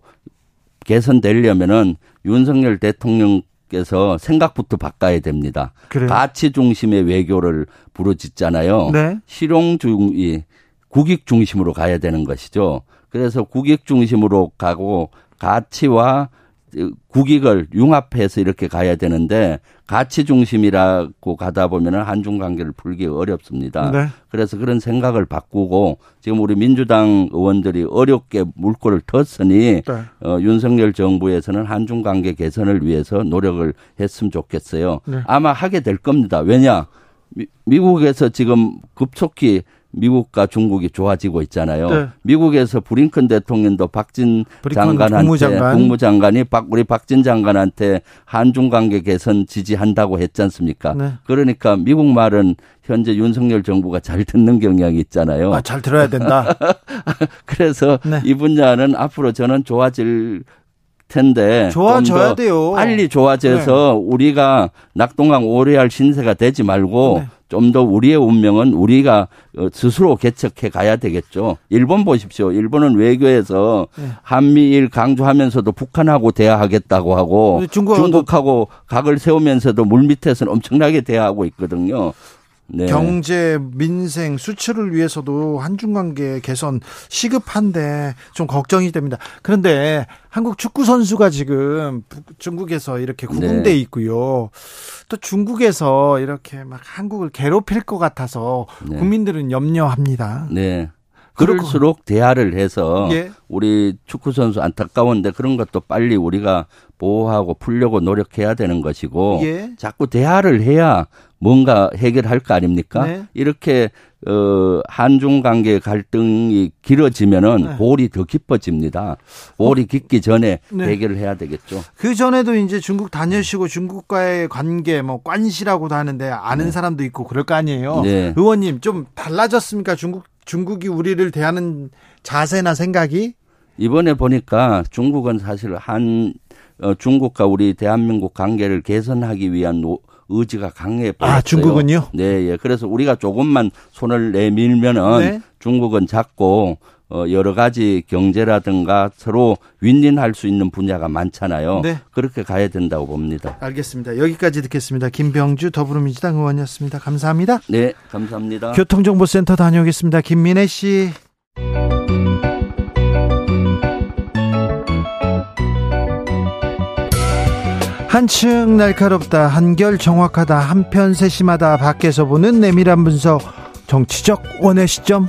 개선되려면은 윤석열 대통령 께서 생각부터 바꿔야 됩니다. 그래요? 가치 중심의 외교를 부르짖잖아요. 네. 실용 중 이 국익 중심으로 가야 되는 것이죠. 그래서 국익 중심으로 가고 가치와 국익을 융합해서 이렇게 가야 되는데 가치 중심이라고 가다 보면은 한중 관계를 풀기 어렵습니다. 네. 그래서 그런 생각을 바꾸고 지금 우리 민주당 의원들이 어렵게 물꼬를 텄으니 네. 어, 윤석열 정부에서는 한중 관계 개선을 위해서 노력을 했으면 좋겠어요. 네. 아마 하게 될 겁니다. 왜냐? 미, 미국에서 지금 급속히 미국과 중국이 좋아지고 있잖아요. 네. 미국에서 브링컨 대통령도 박진 장관한테 국무장관. 국무장관이 박, 우리 박진 장관한테 한중 관계 개선 지지한다고 했지 않습니까? 네. 그러니까 미국 말은 현재 윤석열 정부가 잘 듣는 경향이 있잖아요. 아, 잘 들어야 된다. 그래서 네. 이 분야는 앞으로 저는 좋아질 텐데 좋아져야 돼요. 빨리 좋아져서 네. 우리가 낙동강 오래할 신세가 되지 말고 네. 좀더 우리의 운명은 우리가 어, 스스로 개척해 가야 되겠죠. 일본 보십시오. 일본은 외교에서 네. 한미일 강조하면서도 북한하고 대화하겠다고 하고 중국하고 각을 세우면서도 물밑에서는 엄청나게 대화하고 있거든요. 네. 경제, 민생, 수출을 위해서도 한중 관계 개선 시급한데 좀 걱정이 됩니다. 그런데 한국 축구 선수가 지금 중국에서 이렇게 구금돼 네. 있고요. 또 중국에서 이렇게 막 한국을 괴롭힐 것 같아서 네. 국민들은 염려합니다. 네. 그럴수록 대화를 해서 예. 우리 축구 선수 안타까운데 그런 것도 빨리 우리가 보호하고 풀려고 노력해야 되는 것이고 예. 자꾸 대화를 해야 뭔가 해결할 거 아닙니까? 네. 이렇게 어 한중 관계 갈등이 길어지면은 네. 볼이 더 깊어집니다. 볼이 어? 깊기 전에 네. 해결을 해야 되겠죠. 그 전에도 이제 중국 다녀시고 중국과의 관계 뭐 관시라고도 하는데 아는 네. 사람도 있고 그럴 거 아니에요. 네. 의원님 좀 달라졌습니까? 중국 중국이 우리를 대하는 자세나 생각이? 이번에 보니까 중국은 사실 한 어, 중국과 우리 대한민국 관계를 개선하기 위한 노, 의지가 강해 보였어요. 아, 중국은요? 네, 예. 그래서 우리가 조금만 손을 내밀면은 네. 중국은 잡고 어, 여러 가지 경제라든가 서로 윈윈할 수 있는 분야가 많잖아요. 네. 그렇게 가야 된다고 봅니다. 알겠습니다. 여기까지 듣겠습니다. 김병주 더불어민주당 의원이었습니다. 감사합니다. 네, 감사합니다. 교통정보센터 다녀오겠습니다. 김민혜 씨. 한층 날카롭다, 한결 정확하다, 한편 세심하다, 밖에서 보는 내밀한 분석, 정치적 원의 시점.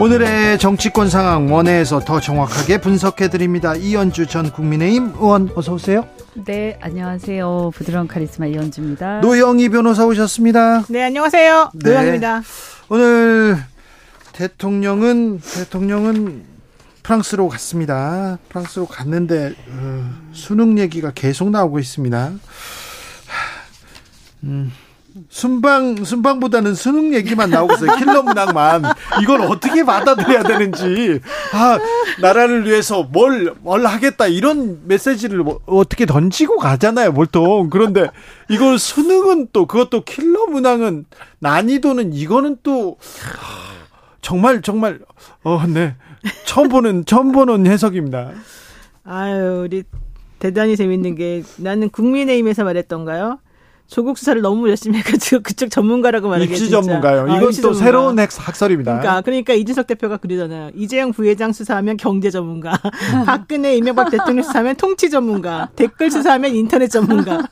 오늘의 정치권 상황 원회에서 더 정확하게 분석해 드립니다. 이현주 전 국민의힘 의원 어서 오세요. 네, 안녕하세요. 부드러운 카리스마 이현주입니다. 노영희 변호사 오셨습니다. 네, 안녕하세요. 네. 노영입니다. 오늘 대통령은 대통령은 프랑스로 갔습니다. 프랑스로 갔는데 어, 수능 얘기가 계속 나오고 있습니다. 음, 순방 순방보다는 수능 얘기만 나오고 있어요. 킬러 문학만 이걸 어떻게 받아들여야 되는지 아 나라를 위해서 뭘 뭘 하겠다 이런 메시지를 뭐, 어떻게 던지고 가잖아요 보통 그런데 이걸 수능은 또 그것도 킬러 문항은 난이도는 이거는 또 정말 정말 어네 처음 보는 처음 보는 해석입니다. 아유 우리 대단히 재밌는 게 나는 국민의힘에서 말했던가요? 조국 수사를 너무 열심히 해가지고 그쪽 전문가라고 말하기 입시 전문가요. 아, 이건 또 전문가. 새로운 학설입니다. 그러니까 그러니까 이준석 대표가 그러잖아요. 이재용 부회장 수사하면 경제 전문가, 박근혜 이명박 대통령 수사하면 통치 전문가, 댓글 수사하면 인터넷 전문가,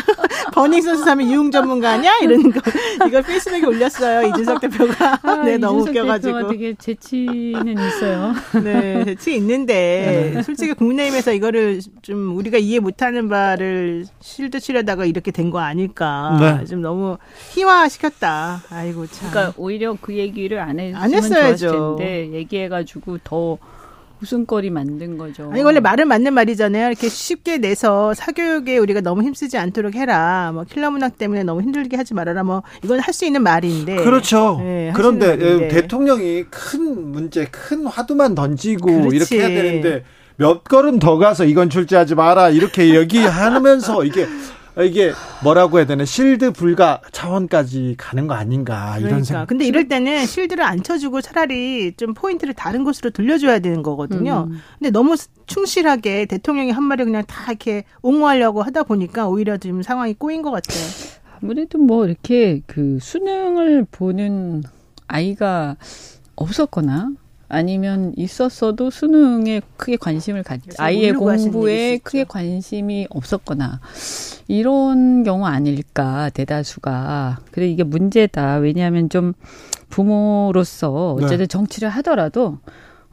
버닝썬 수사하면 유흥 전문가 아니야? 이러는 거 이걸 페이스북에 올렸어요. 이준석 대표가. 아, 네 너무 웃겨가지고. 되게 재치는 있어요. 네 재치 있는데 네. 솔직히 국민의힘에서 이거를 좀 우리가 이해 못하는 바를 실드 치려다가 이렇게 된 거 아닐까? 보니까 네. 좀 너무 희화시켰다. 아이고 참. 그러니까 오히려 그 얘기를 안 했으면 안 했어야죠. 텐데 얘기해가지고 더 웃음거리 만든 거죠. 아니 원래 말은 맞는 말이잖아요. 이렇게 쉽게 내서 사교육에 우리가 너무 힘쓰지 않도록 해라. 뭐 킬러 문학 때문에 너무 힘들게 하지 말아라. 뭐 이건 할 수 있는 말인데. 그렇죠. 네, 그런데 예, 대통령이 큰 문제, 큰 화두만 던지고 그렇지. 이렇게 해야 되는데 몇 걸음 더 가서 이건 출제하지 마라 이렇게 얘기하면서 이게 이게 뭐라고 해야 되나 실드 불가 차원까지 가는 거 아닌가 이런 그러니까. 생각. 근데 이럴 때는 실드를 안 쳐주고 차라리 좀 포인트를 다른 곳으로 돌려줘야 되는 거거든요. 음. 근데 너무 충실하게 대통령이 한 말을 그냥 다 이렇게 옹호하려고 하다 보니까 오히려 지금 상황이 꼬인 것 같아요. 아무래도 뭐 이렇게 그 수능을 보는 아이가 없었거나 아니면 있었어도 수능에 크게 관심을 갖 아이의 공부에 크게 관심이 없었거나 이런 경우 아닐까 대다수가. 그래 이게 문제다. 왜냐하면 좀 부모로서 어쨌든 네. 정치를 하더라도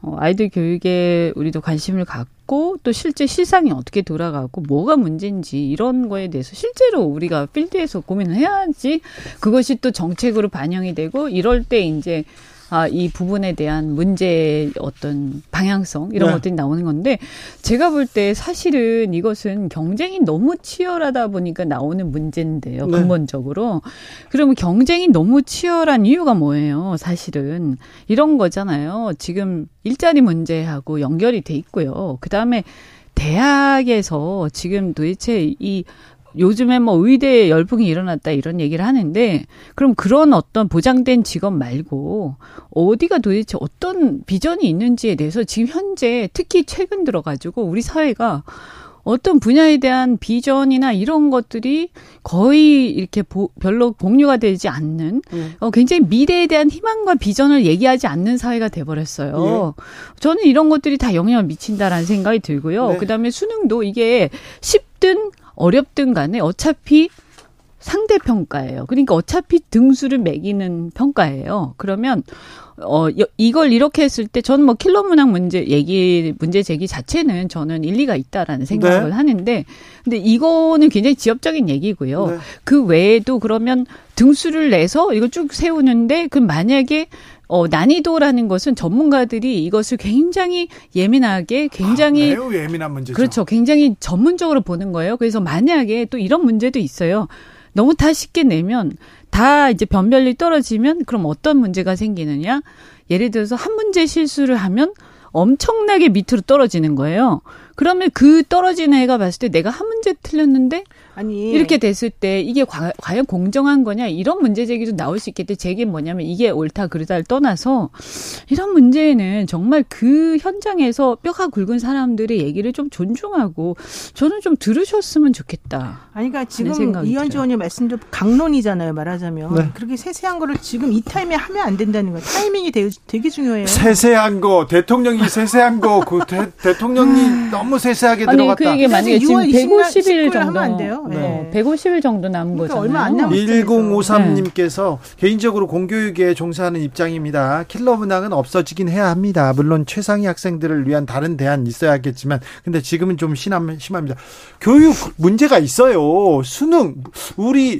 어, 아이들 교육에 우리도 관심을 갖고 또 실제 시상이 어떻게 돌아가고 뭐가 문제인지 이런 거에 대해서 실제로 우리가 필드에서 고민을 해야지 그것이 또 정책으로 반영이 되고 이럴 때 이제 아, 이 부분에 대한 문제 어떤 방향성 이런 네. 것들이 나오는 건데 제가 볼 때 사실은 이것은 경쟁이 너무 치열하다 보니까 나오는 문제인데요. 네. 근본적으로. 그러면 경쟁이 너무 치열한 이유가 뭐예요? 사실은 이런 거잖아요. 지금 일자리 문제하고 연결이 돼 있고요. 그다음에 대학에서 지금 도대체 이 요즘에 뭐 의대 열풍이 일어났다 이런 얘기를 하는데 그럼 그런 어떤 보장된 직업 말고 어디가 도대체 어떤 비전이 있는지에 대해서 지금 현재 특히 최근 들어가지고 우리 사회가 어떤 분야에 대한 비전이나 이런 것들이 거의 이렇게 보, 별로 공유가 되지 않는 음. 어, 굉장히 미래에 대한 희망과 비전을 얘기하지 않는 사회가 돼버렸어요. 예. 저는 이런 것들이 다 영향을 미친다라는 생각이 들고요. 네. 그다음에 수능도 이게 쉽든 어렵든 간에 어차피 상대 평가예요. 그러니까 어차피 등수를 매기는 평가예요. 그러면 어 이걸 이렇게 했을 때 저는 뭐 킬러 문항 문제 얘기 문제 제기 자체는 저는 일리가 있다라는 생각을 네. 하는데 근데 이거는 굉장히 지엽적인 얘기고요. 네. 그 외에도 그러면 등수를 내서 이거 쭉 세우는데 그 만약에 어, 난이도라는 것은 전문가들이 이것을 굉장히 예민하게 굉장히 아, 매우 예민한 문제죠. 그렇죠. 굉장히 전문적으로 보는 거예요. 그래서 만약에 또 이런 문제도 있어요. 너무 다 쉽게 내면 다 이제 변별이 떨어지면 그럼 어떤 문제가 생기느냐? 예를 들어서 한 문제 실수를 하면 엄청나게 밑으로 떨어지는 거예요. 그러면 그 떨어지는 애가 봤을 때 내가 한 문제 틀렸는데 아니 이렇게 됐을 때 이게 과, 연 공정한 거냐 이런 문제 제기도 나올 수 있겠는데 제게 뭐냐면 이게 옳다 그르다를 떠나서 이런 문제는 정말 그 현장에서 뼈가 굵은 사람들의 얘기를 좀 존중하고 저는 좀 들으셨으면 좋겠다. 아니 그러니까 지금 이현주 의원님 말씀도 강론이잖아요 말하자면 네. 그렇게 세세한 거를 지금 이 타임에 하면 안 된다는 거예요. 타이밍이 되게, 되게 중요해요. 세세한 거 대통령이 세세한 거 그 대통령이 너무 세세하게 아니, 들어갔다. 그 얘기 만약에 지금 150일 정도 하면 안 돼요. 네. 어, 150일 정도 남은 그러니까 거잖아요. 얼마 안 남았어요. 1053님께서 네. 개인적으로 공교육에 종사하는 입장입니다. 킬러 문항은 없어지긴 해야 합니다. 물론 최상위 학생들을 위한 다른 대안 있어야겠지만 근데 지금은 좀 심함, 심합니다. 교육 문제가 있어요. 수능 우리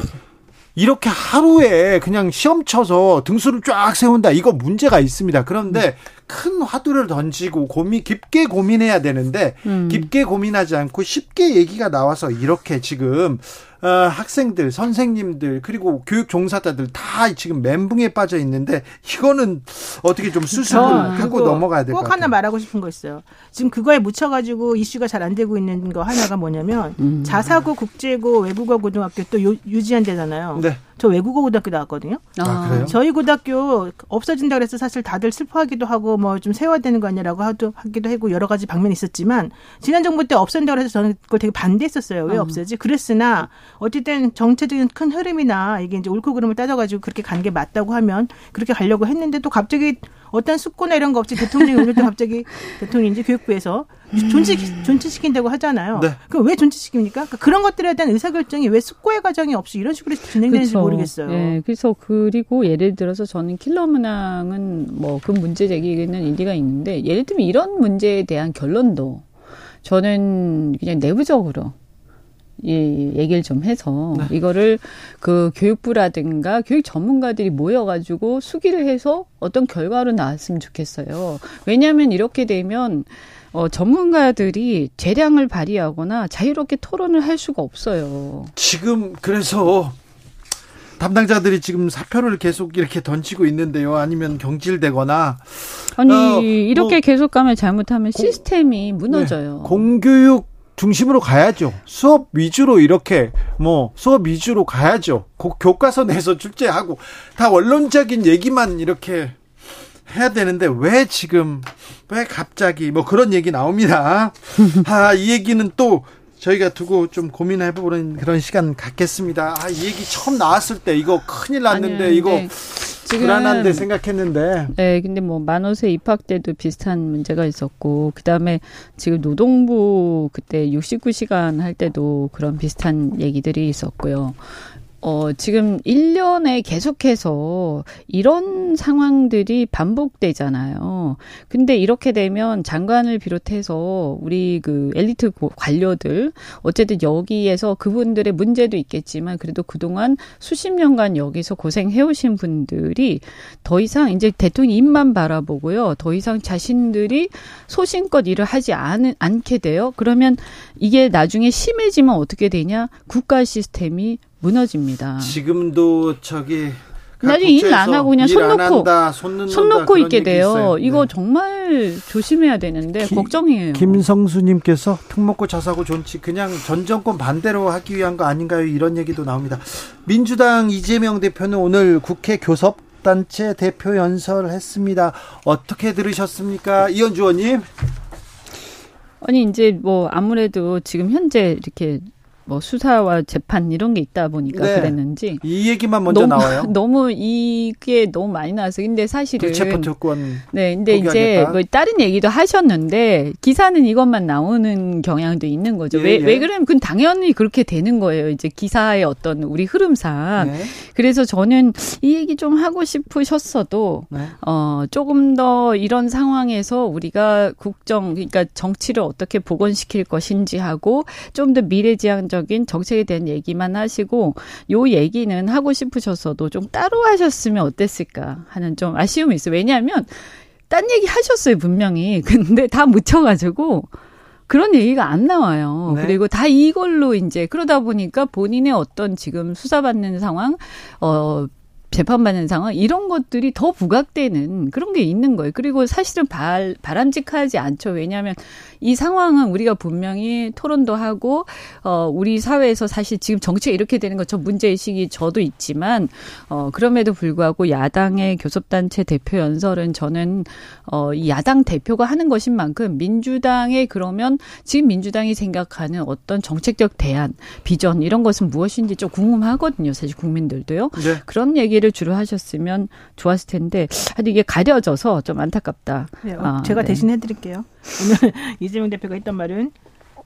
이렇게 하루에 그냥 시험 쳐서 등수를 쫙 세운다. 이거 문제가 있습니다. 그런데 큰 화두를 던지고 고민 깊게 고민해야 되는데 음. 깊게 고민하지 않고 쉽게 얘기가 나와서 이렇게 지금 어, 학생들, 선생님들 그리고 교육 종사자들 다 지금 멘붕에 빠져 있는데 이거는 어떻게 좀 수습을 하고 넘어가야 될 것 같아요. 꼭 하나 말하고 싶은 거 있어요. 지금 그거에 묻혀가지고 이슈가 잘 안 되고 있는 거 하나가 뭐냐면 음. 자사고, 국제고, 외국어 고등학교 또 요, 유지한 데잖아요. 네. 저 외국어 고등학교 나왔거든요. 아, 그래요? 저희 고등학교 없어진다 그래서 사실 다들 슬퍼하기도 하고 뭐 좀 세워야 되는 거 아니라고 하도 하기도 하고 여러 가지 방면이 있었지만 지난 정부 때 없앤다 그래서 저는 그걸 되게 반대했었어요. 왜 음. 없애지? 그랬으나 어쨌든 정체적인 큰 흐름이나 이게 이제 옳고 그름을 따져가지고 그렇게 간 게 맞다고 하면 그렇게 가려고 했는데 또 갑자기 어떤 숙고나 이런 거 없이 대통령이 오늘 또 갑자기 대통령인지 교육부에서 존치 존치시킨다고 하잖아요. 네. 그럼 왜 존치시킵니까? 그러니까 그런 것들에 대한 의사결정이 왜 숙고의 과정이 없이 이런 식으로 진행되는지 그렇죠. 모르겠어요. 예, 그래서 그리고 예를 들어서 저는 킬러 문항은 뭐 그 문제 제기에는 일리가 있는데 예를 들면 이런 문제에 대한 결론도 저는 그냥 내부적으로 이 얘기를 좀 해서 네. 이거를 그 교육부라든가 교육 전문가들이 모여가지고 수기를 해서 어떤 결과로 나왔으면 좋겠어요. 왜냐하면 이렇게 되면 어, 전문가들이 재량을 발휘하거나 자유롭게 토론을 할 수가 없어요. 지금 그래서 담당자들이 지금 사표를 계속 이렇게 던지고 있는데요. 아니면 경질되거나 아니 어, 이렇게 뭐, 계속 가면 잘못하면 시스템이 무너져요. 네, 공교육 중심으로 가야죠. 수업 위주로 이렇게 뭐 수업 위주로 가야죠. 교과서 내서 출제하고 다 원론적인 얘기만 이렇게 해야 되는데 왜 지금 왜 갑자기 뭐 그런 얘기 나옵니다. 아, 이 얘기는 또 저희가 두고 좀 고민해 보는 그런 시간 갖겠습니다. 아, 이 얘기 처음 나왔을 때 이거 큰일 났는데 아니요, 이거 네. 지금 불안한데 생각했는데. 네, 근데 뭐 만호세 입학 때도 비슷한 문제가 있었고 그다음에 지금 노동부 그때 69시간 할 때도 그런 비슷한 얘기들이 있었고요. 어, 지금 1년에 계속해서 이런 상황들이 반복되잖아요. 근데 이렇게 되면 장관을 비롯해서 우리 그 엘리트 관료들, 어쨌든 여기에서 그분들의 문제도 있겠지만 그래도 그동안 수십 년간 여기서 고생해오신 분들이 더 이상 이제 대통령 입만 바라보고요. 더 이상 자신들이 소신껏 일을 하지 않, 않게 돼요. 그러면 이게 나중에 심해지면 어떻게 되냐? 국가 시스템이 무너집니다. 지금도 저기 나중에 일 안 하고 그냥 손 놓고 손 놓고 있게 돼요. 네. 이거 정말 조심해야 되는데 기, 걱정이에요. 김성수님께서 특먹고 자사고 존치 그냥 전 정권 반대로 하기 위한 거 아닌가요? 이런 얘기도 나옵니다. 민주당 이재명 대표는 오늘 국회 교섭 단체 대표 연설을 했습니다. 어떻게 들으셨습니까, 이현주 의원님? 아니 이제 뭐 아무래도 지금 현재 이렇게 뭐 수사와 재판 이런 게 있다 보니까 네. 그랬는지 이 얘기만 먼저 너무, 나와요. 너무 이게 너무 많이 나와서 근데 사실은 불체포 특권 네, 근데 이제 뭐 다른 얘기도 하셨는데 기사는 이것만 나오는 경향도 있는 거죠. 왜왜 예, 예. 그러면 그 당연히 그렇게 되는 거예요. 이제 기사의 어떤 우리 흐름상. 네. 그래서 저는 이 얘기 좀 하고 싶으셨어도 네. 어 조금 더 이런 상황에서 우리가 국정 그러니까 정치를 어떻게 복원시킬 것인지 하고 좀 더 미래지향적 전반적인 정책에 대한 얘기만 하시고 요 얘기는 하고 싶으셨어도 좀 따로 하셨으면 어땠을까 하는 좀 아쉬움이 있어요. 왜냐하면 딴 얘기 하셨어요 분명히. 근데 다 묻혀가지고 그런 얘기가 안 나와요. 네. 그리고 다 이걸로 이제 그러다 보니까 본인의 어떤 지금 수사받는 상황, 어, 재판받는 상황 이런 것들이 더 부각되는 그런 게 있는 거예요. 그리고 사실은 발, 바람직하지 않죠. 왜냐하면 이 상황은 우리가 분명히 토론도 하고 어 우리 사회에서 사실 지금 정치가 이렇게 되는 것저 문제 의식이 저도 있지만 어 그럼에도 불구하고 야당의 교섭단체 대표 연설은 저는 어이 야당 대표가 하는 것인 만큼 민주당의 그러면 지금 민주당이 생각하는 어떤 정책적 대안, 비전 이런 것은 무엇인지 좀 궁금하거든요. 사실 국민들도요. 네. 그런 얘기 를 주로 하셨으면 좋았을 텐데 하여튼 이게 가려져서 좀 안타깝다. 네, 아, 제가 네. 대신 해드릴게요. 오늘 이재명 대표가 했던 말은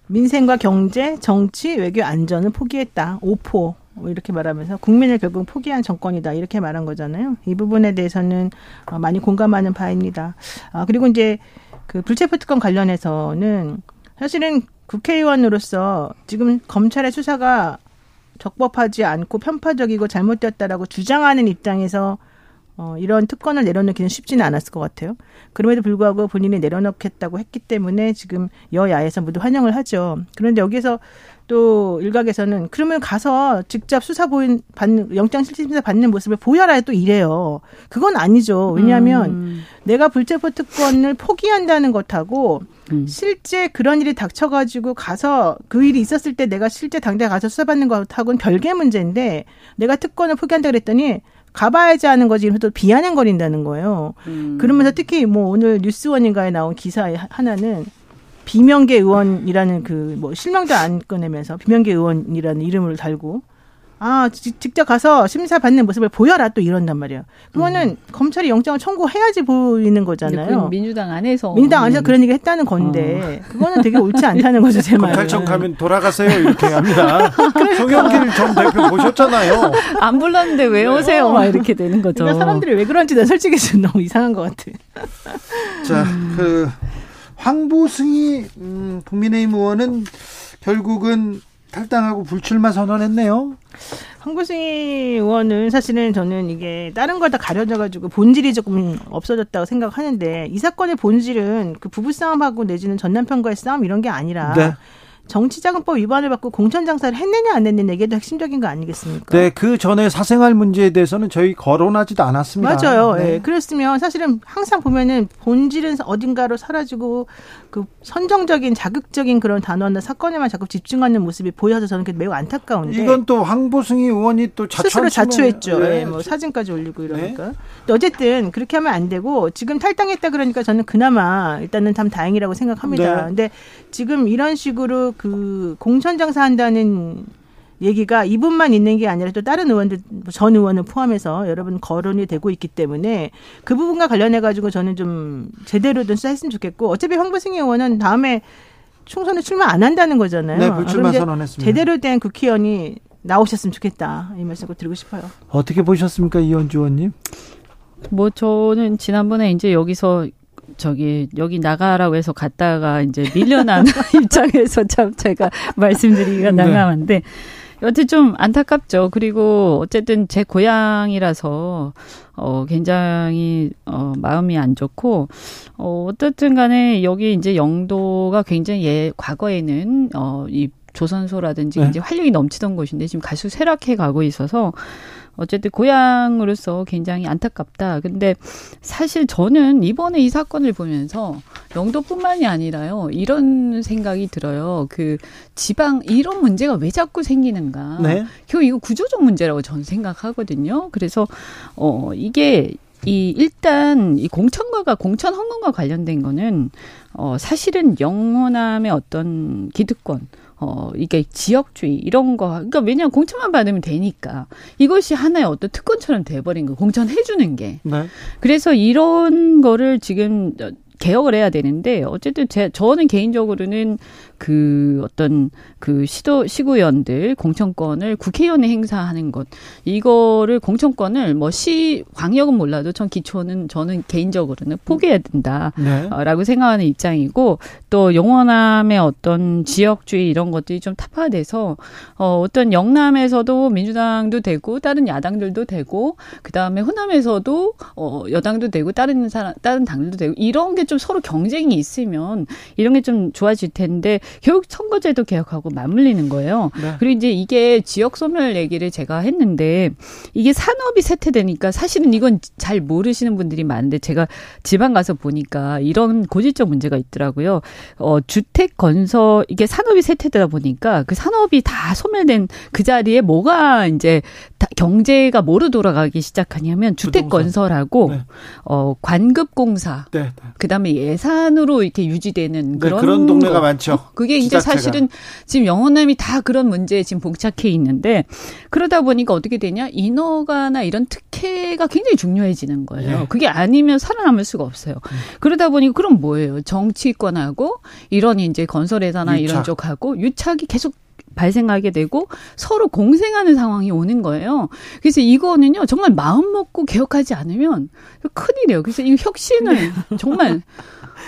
민생과 경제, 정치, 외교, 안전을 포기했다. 오포. 뭐 이렇게 말하면서 국민을 결국 포기한 정권이다 이렇게 말한 거잖아요. 이 부분에 대해서는 어, 많이 공감하는 바입니다. 아, 그리고 이제 그 불체포 특권 관련해서는 사실은 국회의원으로서 지금 검찰의 수사가 적법하지 않고 편파적이고 잘못되었다라고 주장하는 입장에서 어, 이런 특권을 내려놓기는 쉽지는 않았을 것 같아요. 그럼에도 불구하고 본인이 내려놓겠다고 했기 때문에 지금 여야에서 모두 환영을 하죠. 그런데 여기서 또 일각에서는 그러면 가서 직접 수사 보인 받는 영장 실질심사 받는 모습을 보여라 또 이래요. 그건 아니죠. 왜냐하면 음. 내가 불체포 특권을 포기한다는 것하고 음. 실제 그런 일이 닥쳐가지고 가서 그 일이 있었을 때 내가 실제 당대 가서 수사받는 것하고는 별개 문제인데 내가 특권을 포기한다 그랬더니 가봐야지 하는 거지 이러면서 비아냥거린다는 거예요. 음. 그러면서 특히 뭐 오늘 뉴스원인가에 나온 기사 하나는 비명계 의원이라는 그 뭐 실명도 안 꺼내면서 비명계 의원이라는 이름을 달고 아, 직접 가서 심사 받는 모습을 보여라 또 이런단 말이에요. 그거는 음. 검찰이 영장을 청구해야지 보이는 거잖아요. 민주당 안에서 민주당 안에서 그런 얘기 했다는 건데 어. 그거는 되게 옳지 않다는 거죠, 제 말은. 검찰청 가면 돌아가세요 이렇게 합니다. 송영길 전 대표 보셨잖아요. 안 불렀는데 왜 오세요? 막 이렇게 되는 거죠. 그러니까 사람들이 왜 그런지 나 솔직히 좀 너무 이상한 것 같아. 자, 그 황보승이 음, 국민의힘 의원은 결국은 탈당하고 불출마 선언했네요. 황보승 의원은 사실은 저는 이게 다른 걸 다 가려져가지고 본질이 조금 없어졌다고 생각하는데 이 사건의 본질은 그 부부싸움하고 내지는 전 남편과의 싸움 이런 게 아니라 네. 정치자금법 위반을 받고 공천 장사를 했느냐 안 했느냐 이게 더 핵심적인 거 아니겠습니까? 네, 그 전에 사생활 문제에 대해서는 저희 거론하지도 않았습니다. 맞아요. 네. 네. 그랬으면 사실은 항상 보면은 본질은 어딘가로 사라지고 그 선정적인 자극적인 그런 단어나 사건에만 자꾸 집중하는 모습이 보여서 저는 매우 안타까운데 이건 또 황보승희 의원이 또 스스로 자초했죠. 네. 네. 뭐 사진까지 올리고 이러니까. 네. 어쨌든 그렇게 하면 안 되고 지금 탈당했다 그러니까 저는 그나마 일단은 참 다행이라고 생각합니다. 네. 근데 지금 이런 식으로 그 공천 장사한다는 얘기가 이분만 있는 게 아니라 또 다른 의원들 전 의원을 포함해서 여러분 거론이 되고 있기 때문에 그 부분과 관련해 가지고 저는 좀 제대로 좀 수사했으면 좋겠고 어차피 황보승 의원은 다음에 총선에 출마 안 한다는 거잖아요. 네, 불출마 선언했습니다. 제대로 된 국회의원이 나오셨으면 좋겠다 이 말씀 꼭 드리고 싶어요. 어떻게 보셨습니까, 이현주 의원님? 뭐 저는 지난번에 이제 여기서 저기 여기 나가라고 해서 갔다가 이제 밀려난 입장에서 참 제가 말씀드리기가 네. 난감한데 여튼 좀 안타깝죠. 그리고 어쨌든 제 고향이라서 어 굉장히 어 마음이 안 좋고 어 어떻든 간에 여기 이제 영도가 굉장히 예 과거에는 어이 조선소라든지 네. 이제 활력이 넘치던 곳인데 지금 갈수록 쇠락해 가고 있어서 어쨌든 고향으로서 굉장히 안타깝다. 근데 사실 저는 이번에 이 사건을 보면서 영도뿐만이 아니라요. 이런 생각이 들어요. 그 지방 이런 문제가 왜 자꾸 생기는가. 네. 결국 이거 구조적 문제라고 저는 생각하거든요. 그래서 어 이게 이 일단 이 공천과가 공천 헌금과 관련된 거는 어 사실은 영원함의 어떤 기득권 어, 이게 지역주의, 이런 거. 그러니까 왜냐하면 공천만 받으면 되니까. 이것이 하나의 어떤 특권처럼 돼버린 거, 공천해주는 게. 네. 그래서 이런 거를 지금 개혁을 해야 되는데 어쨌든 제 저는 개인적으로는 그 어떤 그 시도 시구위원들 공천권을 국회의원에 행사하는 것 이거를 공천권을 뭐 시 광역은 몰라도 전 기초는 저는 개인적으로는 포기해야 된다라고 네. 생각하는 입장이고 또 영원함의 어떤 지역주의 이런 것들이 좀 타파돼서 어 어떤 영남에서도 민주당도 되고 다른 야당들도 되고 그다음에 호남에서도 어 여당도 되고 다른 사람 다른 당들도 되고 이런 게 좀 서로 경쟁이 있으면 이런 게 좀 좋아질 텐데 결국 선거제도 개혁하고 맞물리는 거예요. 네. 그리고 이제 이게 지역 소멸 얘기를 제가 했는데 이게 산업이 쇠퇴되니까 사실은 이건 잘 모르시는 분들이 많은데 제가 지방 가서 보니까 이런 고질적 문제가 있더라고요. 어, 주택 건설 이게 산업이 쇠퇴되다 보니까 그 산업이 다 소멸된 그 자리에 뭐가 이제 경제가 뭐로 돌아가기 시작하냐면 주택 건설하고 네. 어 관급 공사 네, 네. 그다음에 예산으로 이렇게 유지되는 네, 그런, 그런 동네가 거. 많죠. 어, 그게 이제 지자체가. 사실은 지금 영원남이 다 그런 문제에 지금 봉착해 있는데 그러다 보니까 어떻게 되냐 인허가나 이런 특혜가 굉장히 중요해지는 거예요. 네. 그게 아니면 살아남을 수가 없어요. 음. 그러다 보니까 그럼 뭐예요? 정치권하고 이런 이제 건설 회사나 유착. 이런 쪽하고 유착이 계속 발생하게 되고 서로 공생하는 상황이 오는 거예요. 그래서 이거는요 정말 마음 먹고 개혁하지 않으면 큰일이에요. 그래서 이 혁신을 네. 정말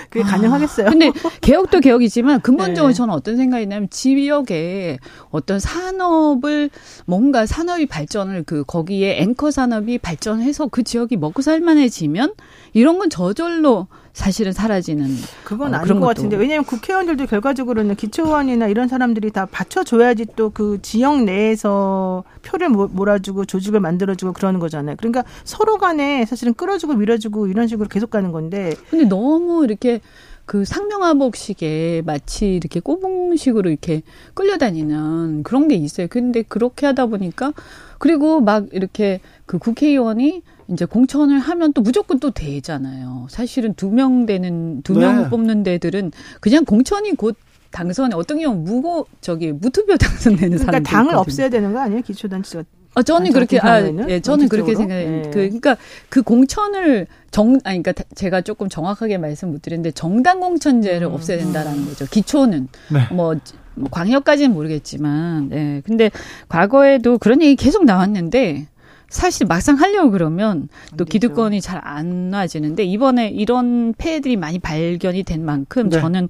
그게 가능하겠어요. 아, 근데 개혁도 개혁이지만 근본적으로 네. 저는 어떤 생각이 냐면 지역에 어떤 산업을 뭔가 산업이 발전을 그 거기에 앵커 산업이 발전해서 그 지역이 먹고 살만해지면 이런 건 저절로 사실은 사라지는 그건 어, 아닌 것 같은데 왜냐하면 국회의원들도 결과적으로는 기초의원이나 이런 사람들이 다 받쳐줘야지 또 그 지역 내에서 표를 몰아주고 조직을 만들어주고 그러는 거잖아요. 그러니까 서로 간에 사실은 끌어주고 밀어주고 이런 식으로 계속 가는 건데. 근데 너무 이렇게 그 상명하복식에 마치 이렇게 꼬봉식으로 이렇게 끌려다니는 그런 게 있어요. 근데 그렇게 하다 보니까 그리고 막 이렇게 그 국회의원이 이제 공천을 하면 또 무조건 또 되잖아요. 사실은 두 명 되는 두명 네. 뽑는 데들은 그냥 공천이 곧 당선에 어떤 경우 무고 저기 무투표 당선되는 그러니까 사람 당을 없애야 되는 거 아니에요? 기초단체가 아, 저는 그렇게, 아, 예, 저는 그렇게 생각해요. 네. 그, 그러니까 그 공천을 정, 아니, 그러니까 제가 조금 정확하게 말씀 못 드렸는데 정당 공천제를 음. 없애야 된다라는 거죠. 기초는. 네. 뭐, 뭐, 광역까지는 모르겠지만, 예. 근데 과거에도 그런 얘기 계속 나왔는데, 사실 막상 하려고 그러면 또 기득권이 잘 안 놔지는데 이번에 이런 폐해들이 많이 발견이 된 만큼 네. 저는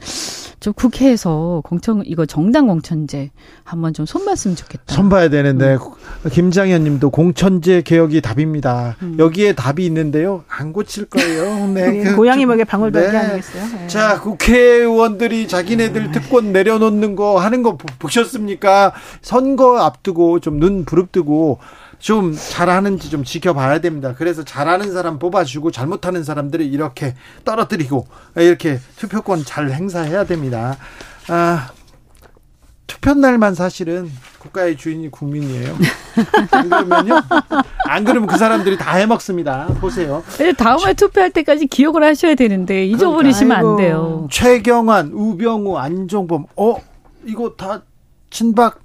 좀 국회에서 공천 이거 정당 공천제 한번 좀 손봤으면 좋겠다. 손봐야 되는데 음. 김장현님도 공천제 개혁이 답입니다. 음. 여기에 답이 있는데요. 안 고칠 거예요. 네. 그, 고양이 먹에 방울밖에 네. 아니겠어요. 네. 자 국회의원들이 자기네들 특권 내려놓는 거 하는 거 보셨습니까? 선거 앞두고 좀 눈 부릅뜨고 좀 잘하는지 좀 지켜봐야 됩니다. 그래서 잘하는 사람 뽑아주고 잘못하는 사람들을 이렇게 떨어뜨리고 이렇게 투표권 잘 행사해야 됩니다. 아, 투표 날만 사실은 국가의 주인이 국민이에요. 안 그러면요? 안 그러면 그 사람들이 다 해먹습니다. 보세요. 다음에 투표할 때까지 기억을 하셔야 되는데 잊어버리시면 그러니까, 안 돼요. 최경환, 우병우, 안종범, 어 이거 다 친박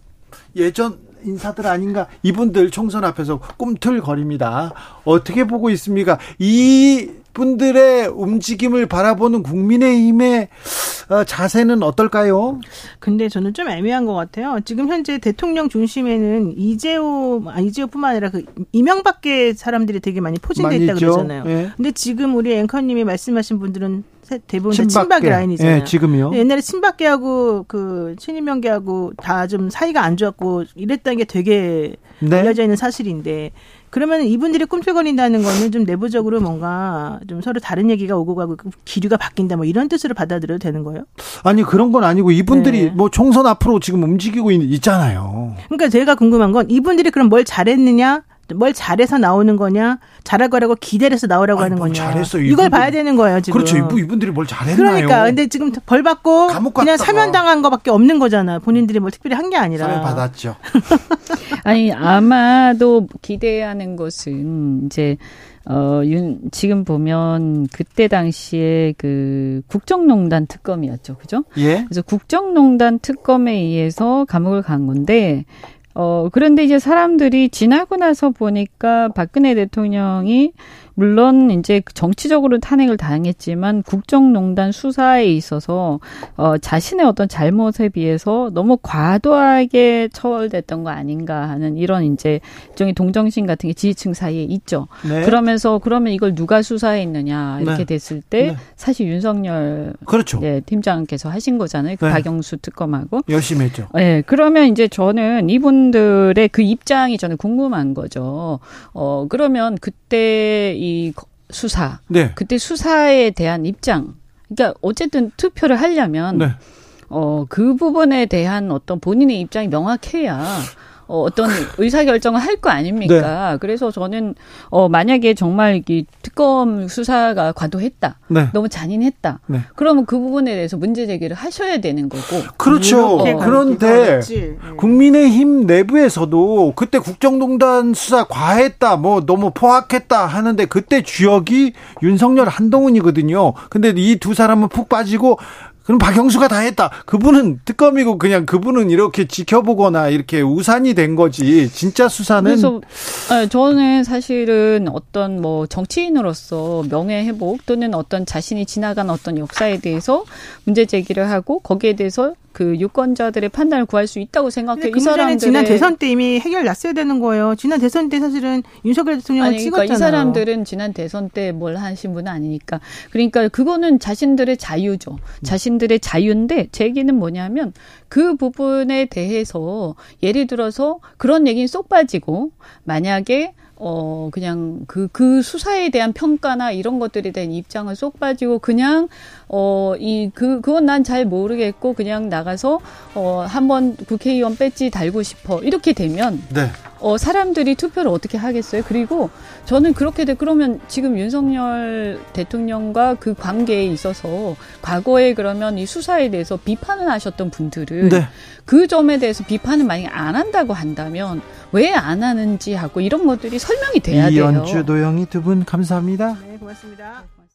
예전 인사들 아닌가 이분들 총선 앞에서 꿈틀거립니다. 어떻게 보고 있습니까? 이 분들의 움직임을 바라보는 국민의힘의 어, 자세는 어떨까요? 근데 저는 좀 애매한 것 같아요. 지금 현재 대통령 중심에는 이재호, 아, 이재호뿐만 아니라 그 이명밖에 사람들이 되게 많이 포진돼 있다 그러잖아요. 네. 근데 지금 우리 앵커님이 말씀하신 분들은 대부분 친박계. 친박이 라인이잖아요. 네, 지금요. 옛날에 친박계하고 그 친이명계하고 다 좀 사이가 안 좋았고 이랬다는 게 되게 네. 알려져 있는 사실인데 그러면 이분들이 꿈틀거린다는 거는 좀 내부적으로 뭔가 좀 서로 다른 얘기가 오고 가고 그 기류가 바뀐다 뭐 이런 뜻으로 받아들여도 되는 거예요? 아니 그런 건 아니고 이분들이 네. 뭐 총선 앞으로 지금 움직이고 있, 잖아요 그러니까 제가 궁금한 건 이분들이 그럼 뭘 잘했느냐 뭘 잘해서 나오는 거냐, 잘할 거라고 기대해서 나오라고 아니, 하는 거냐. 잘했어, 이걸 봐야 되는 거예요, 지금. 그렇죠. 이분들이 뭘 잘했나요? 그러니까. 근데 지금 벌 받고 그냥 사면당한 거밖에 없는 거잖아. 본인들이 뭘 특별히 한 게 아니라. 사면 받았죠. 아니, 아마도 기대하는 것은 이제 어, 윤, 지금 보면 그때 당시에 그 국정농단 특검이었죠. 그죠? 예. 그래서 국정농단 특검에 의해서 감옥을 간 건데 어, 그런데 이제 사람들이 지나고 나서 보니까 박근혜 대통령이 물론 이제 정치적으로 탄핵을 당했지만 국정농단 수사에 있어서 어 자신의 어떤 잘못에 비해서 너무 과도하게 처벌됐던 거 아닌가 하는 이런 이제 일종의 동정심 같은 게 지지층 사이에 있죠. 네. 그러면서 그러면 이걸 누가 수사했느냐 이렇게 네. 됐을 때 네. 사실 윤석열 그렇죠. 네, 팀장께서 하신 거잖아요. 그 네. 박영수 특검하고 열심히 했죠. 네, 그러면 이제 저는 이분들의 그 입장이 저는 궁금한 거죠. 어 그러면 그때 이이 수사. 네. 그때 수사에 대한 입장. 그러니까 어쨌든 투표를 하려면 네. 어, 그 부분에 대한 어떤 본인의 입장이 명확해야 어, 어떤 의사 결정을 할 거 아닙니까? 네. 그래서 저는 어 만약에 정말 이 특검 수사가 과도했다, 네. 너무 잔인했다. 네. 그러면 그 부분에 대해서 문제 제기를 하셔야 되는 거고. 그렇죠. 어, 그런데 네. 국민의힘 내부에서도 그때 국정농단 수사 과했다, 뭐 너무 포악했다 하는데 그때 주역이 윤석열 한동훈이거든요. 근데 이 두 사람은 푹 빠지고 그럼 박영수가 다 했다. 그분은 특검이고 그냥 그분은 이렇게 지켜보거나 이렇게 우산이 된 거지. 진짜 수사는 그래서 저는 사실은 어떤 뭐 정치인으로서 명예 회복 또는 어떤 자신이 지나간 어떤 역사에 대해서 문제 제기를 하고 거기에 대해서 그 유권자들의 판단을 구할 수 있다고 생각해요. 그 사람들은 지난 대선 때 이미 해결 났어야 되는 거예요. 지난 대선 때 사실은 윤석열 대통령을 아니, 그러니까 찍었잖아요. 이 사람들은 지난 대선 때 뭘 하신 분은 아니니까. 그러니까 그거는 자신들의 자유죠. 자신 들의 자유인데 제 얘기는 뭐냐면 그 부분에 대해서 예를 들어서 그런 얘기는 쏙 빠지고 만약에 어, 그냥 그, 그 수사에 대한 평가나 이런 것들에 대한 입장을 쏙 빠지고 그냥, 어, 이, 그, 그건 난 잘 모르겠고 그냥 나가서, 어, 한번 국회의원 배지 달고 싶어. 이렇게 되면. 네. 어, 사람들이 투표를 어떻게 하겠어요? 그리고 저는 그렇게 돼, 그러면 지금 윤석열 대통령과 그 관계에 있어서 과거에 그러면 이 수사에 대해서 비판을 하셨던 분들은 네. 그 점에 대해서 비판을 만약에 안 한다고 한다면 왜 안 하는지 하고 이런 것들이 설명이 돼야 이연주, 돼요. 이연주, 노영희 두분 감사합니다. 네, 고맙습니다.